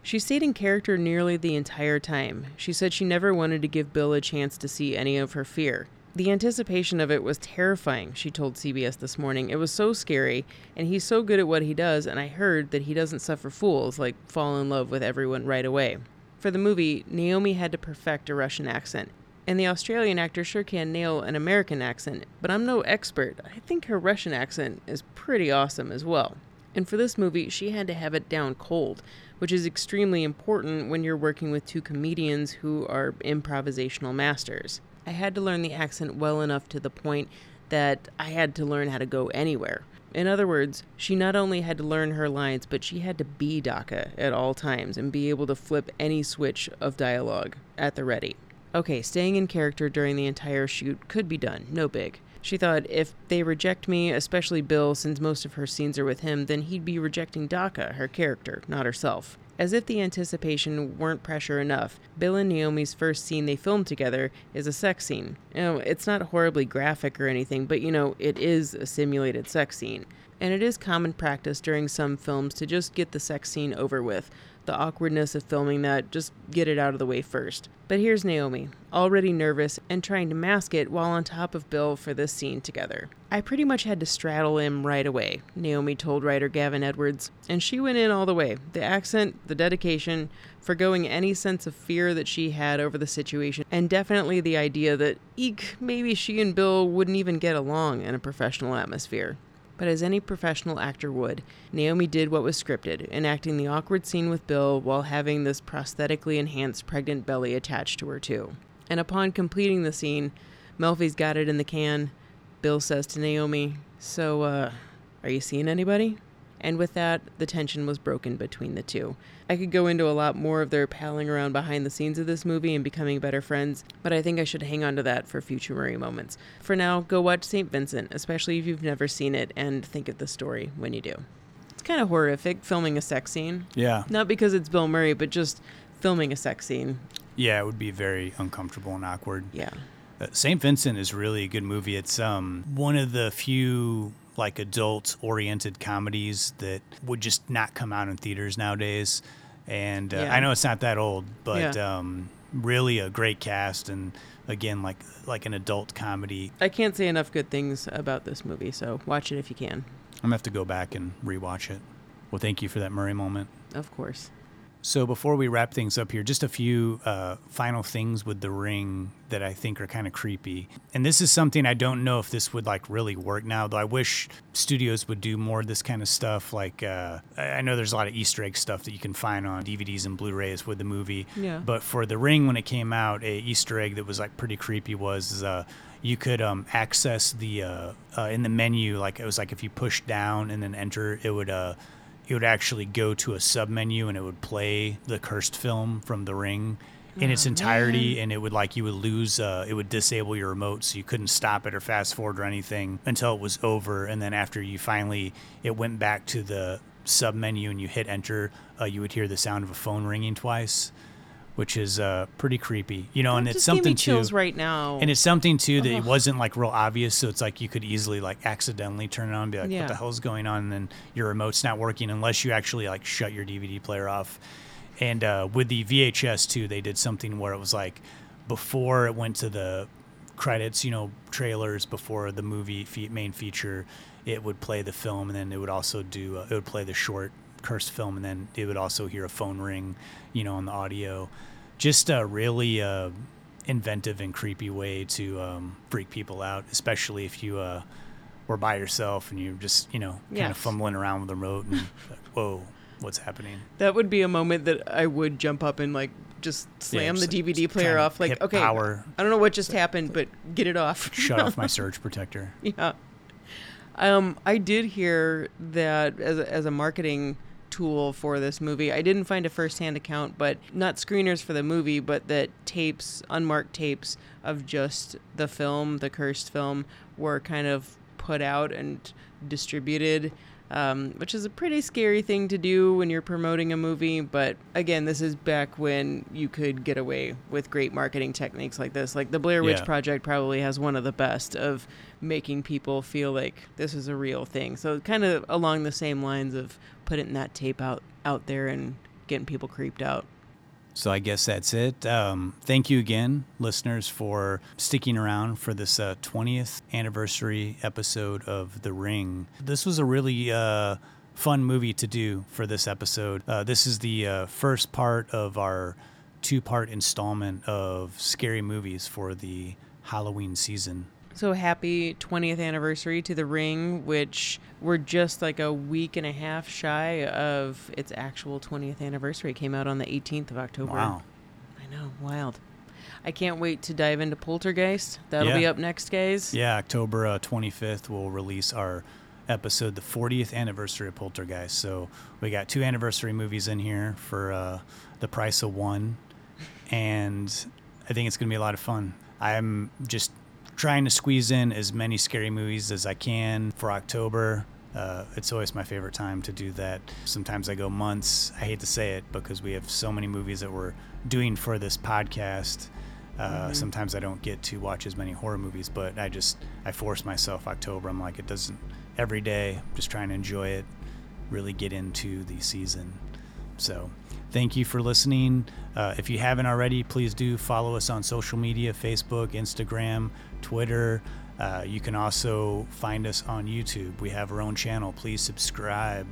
She stayed in character nearly the entire time. She said she never wanted to give Bill a chance to see any of her fear. The anticipation of it was terrifying, she told CBS this morning. It was so scary, and he's so good at what he does, and I heard that he doesn't suffer fools, like fall in love with everyone right away. For the movie, Naomi had to perfect a Russian accent, and the Australian actor sure can nail an American accent, but I'm no expert. I think her Russian accent is pretty awesome as well. And for this movie, she had to have it down cold, which is extremely important when you're working with two comedians who are improvisational masters. I had to learn the accent well enough to the point that I had to learn how to go anywhere. In other words, she not only had to learn her lines, but she had to be Daka at all times and be able to flip any switch of dialogue at the ready. Okay, staying in character during the entire shoot could be done, no big. She thought if they reject me, especially Bill, since most of her scenes are with him, then he'd be rejecting Daka, her character, not herself. As if the anticipation weren't pressure enough, Bill and Naomi's first scene they filmed together is a sex scene. You know, it's not horribly graphic or anything, but you know, it is a simulated sex scene. And it is common practice during some films to just get the sex scene over with. The awkwardness of filming that, just get it out of the way first. But here's Naomi, already nervous and trying to mask it while on top of Bill for this scene together. I pretty much had to straddle him right away, Naomi told writer Gavin Edwards, and she went in all the way. The accent, the dedication, forgoing any sense of fear that she had over the situation, and definitely the idea that, eek, maybe she and Bill wouldn't even get along in a professional atmosphere. But as any professional actor would, Naomi did what was scripted, enacting the awkward scene with Bill while having this prosthetically enhanced pregnant belly attached to her, too. And upon completing the scene, Melfi's got it in the can. Bill says to Naomi, So, uh, are you seeing anybody? And with that, the tension was broken between the two. I could go into a lot more of their palling around behind the scenes of this movie and becoming better friends, but I think I should hang on to that for future Murray moments. For now, go watch St. Vincent, especially if you've never seen it, and think of the story when you do. It's kind of horrific filming a sex scene. Yeah. Not because it's Bill Murray, but just filming a sex scene. Yeah, it would be very uncomfortable and awkward. Yeah. Uh, St. Vincent is really a good movie. It's um one of the few like adult oriented comedies that would just not come out in theaters nowadays. And uh, Yeah. I know it's not that old, but Yeah. um, really a great cast and again like like an adult comedy. I can't say enough good things about this movie, so watch it if you can. I'm gonna have to go back and rewatch it. Well, thank you for that Murray moment. Of course. So before we wrap things up here, just a few uh, final things with the ring that I think are kind of creepy. And this is something I don't know if this would like really work now. Though I wish studios would do more of this kind of stuff. Like uh, I know there's a lot of Easter egg stuff that you can find on DVDs and Blu-rays with the movie. Yeah. But for the ring, when it came out, a Easter egg that was like pretty creepy was. Uh, you could um, access the uh, uh, in the menu like it was like if you push down and then enter it would uh, it would actually go to a sub menu and it would play the cursed film from the ring in its Oh, entirety man. and it would like you would lose uh, it would disable your remote so you couldn't stop it or fast forward or anything until it was over and then after you finally it went back to the sub menu and you hit enter uh, you would hear the sound of a phone ringing twice which is uh, pretty creepy you know That and it's just gave me something chills too right now. and it's something too that it wasn't like real obvious so it's like you could easily like accidentally turn it on and be like Yeah. what the hell's going on and then your remote's not working unless you actually like shut your dvd player off and uh, with the vhs too they did something where it was like before it went to the credits you know trailers before the movie fe- main feature it would play the film and then it would also do uh, it would play the short cursed film and then it would also hear a phone ring you know on the audio just a really uh, inventive and creepy way to um, freak people out, especially if you uh, were by yourself and you're just, you know, kind Yeah. of fumbling around with the remote and, like, whoa, what's happening? That would be a moment that I would jump up and like just slam just, the like, DVD player off. Like, okay, power. I don't know what just happened, but get it off. Shut off my surge protector. Yeah. Um, I did hear that as a, as a marketing tool for this movie. I didn't find a first-hand account, but not screeners for the movie, but that tapes, unmarked tapes of just the film, the cursed film, were kind of put out and distributed. Um, which is a pretty scary thing to do when you're promoting a movie. But again, this is back when you could get away with great marketing techniques like this. Like the Blair Witch Yeah. Project probably has one of the best of making people feel like this is a real thing. So kind of along the same lines of putting that tape out out there and getting people creeped out. So I guess that's it. Um, thank you again, listeners, for sticking around for this uh, 20th anniversary episode of The Ring. This was a really uh, fun movie to do for this episode. Uh, this is the uh, first part of our two part installment of scary movies for the Halloween season. So happy 20th anniversary to The Ring, which we're just like a week and a half shy of its actual 20th anniversary. It came out on the 18th of October. Wow. I know, wild. I can't wait to dive into Poltergeist. That'll be up next, guys. Yeah, October uh, 25th, we'll release our episode, the 40th anniversary of Poltergeist. So we got two anniversary movies in here for uh, the price of one. And I think it's going to be a lot of fun. I'm just trying to squeeze in as many scary movies as I can for October. Uh, it's always my favorite time to do that. Sometimes I go months. I hate to say it because we have so many movies that we're doing for this podcast. Uh, Mhm. Sometimes I don't get to watch as many horror movies, but I just I force myself October. I'm like it doesn't every day. I'm just trying to enjoy it, really get into the season. So, thank you for listening. Uh, if you haven't already, please do follow us on social media Facebook, Instagram, Twitter. Uh, you can also find us on YouTube. We have our own channel. Please subscribe.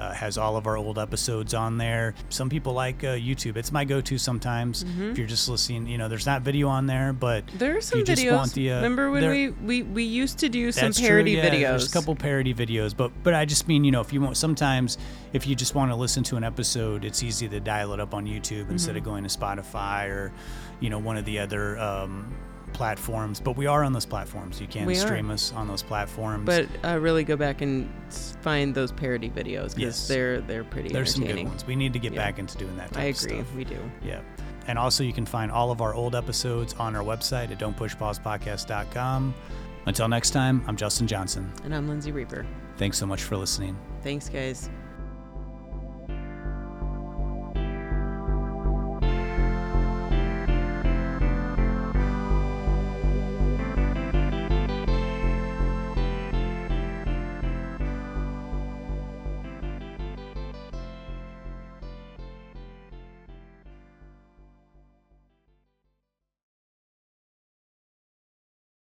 Uh, has all of our old episodes on there. Some people like uh, YouTube. It's my go-to sometimes. Mhm. If you're just listening, you know, there's not video on there, but There are some videos. the, uh, Remember when we, we, we used to do some parody true, yeah, videos? There's a couple parody videos, but but I just mean you know if you want sometimes if you just want to listen to an episode, it's easy to dial it up on YouTube instead of going to Spotify or you know one of the other um, platforms. But we are on those platforms. You can We are. stream us on those platforms. But uh, really go back and find those parody videos because Yes. they're they're pretty there's some good ones. We need to get Yeah. back into doing that. Type I of agree. We do. Yeah. And also, you can find all of our old episodes on our website at don'tpushpausepodcast.com. Until next time, I'm Justin Johnson. And I'm Lindsay Reaper. Thanks so much for listening. Thanks, guys.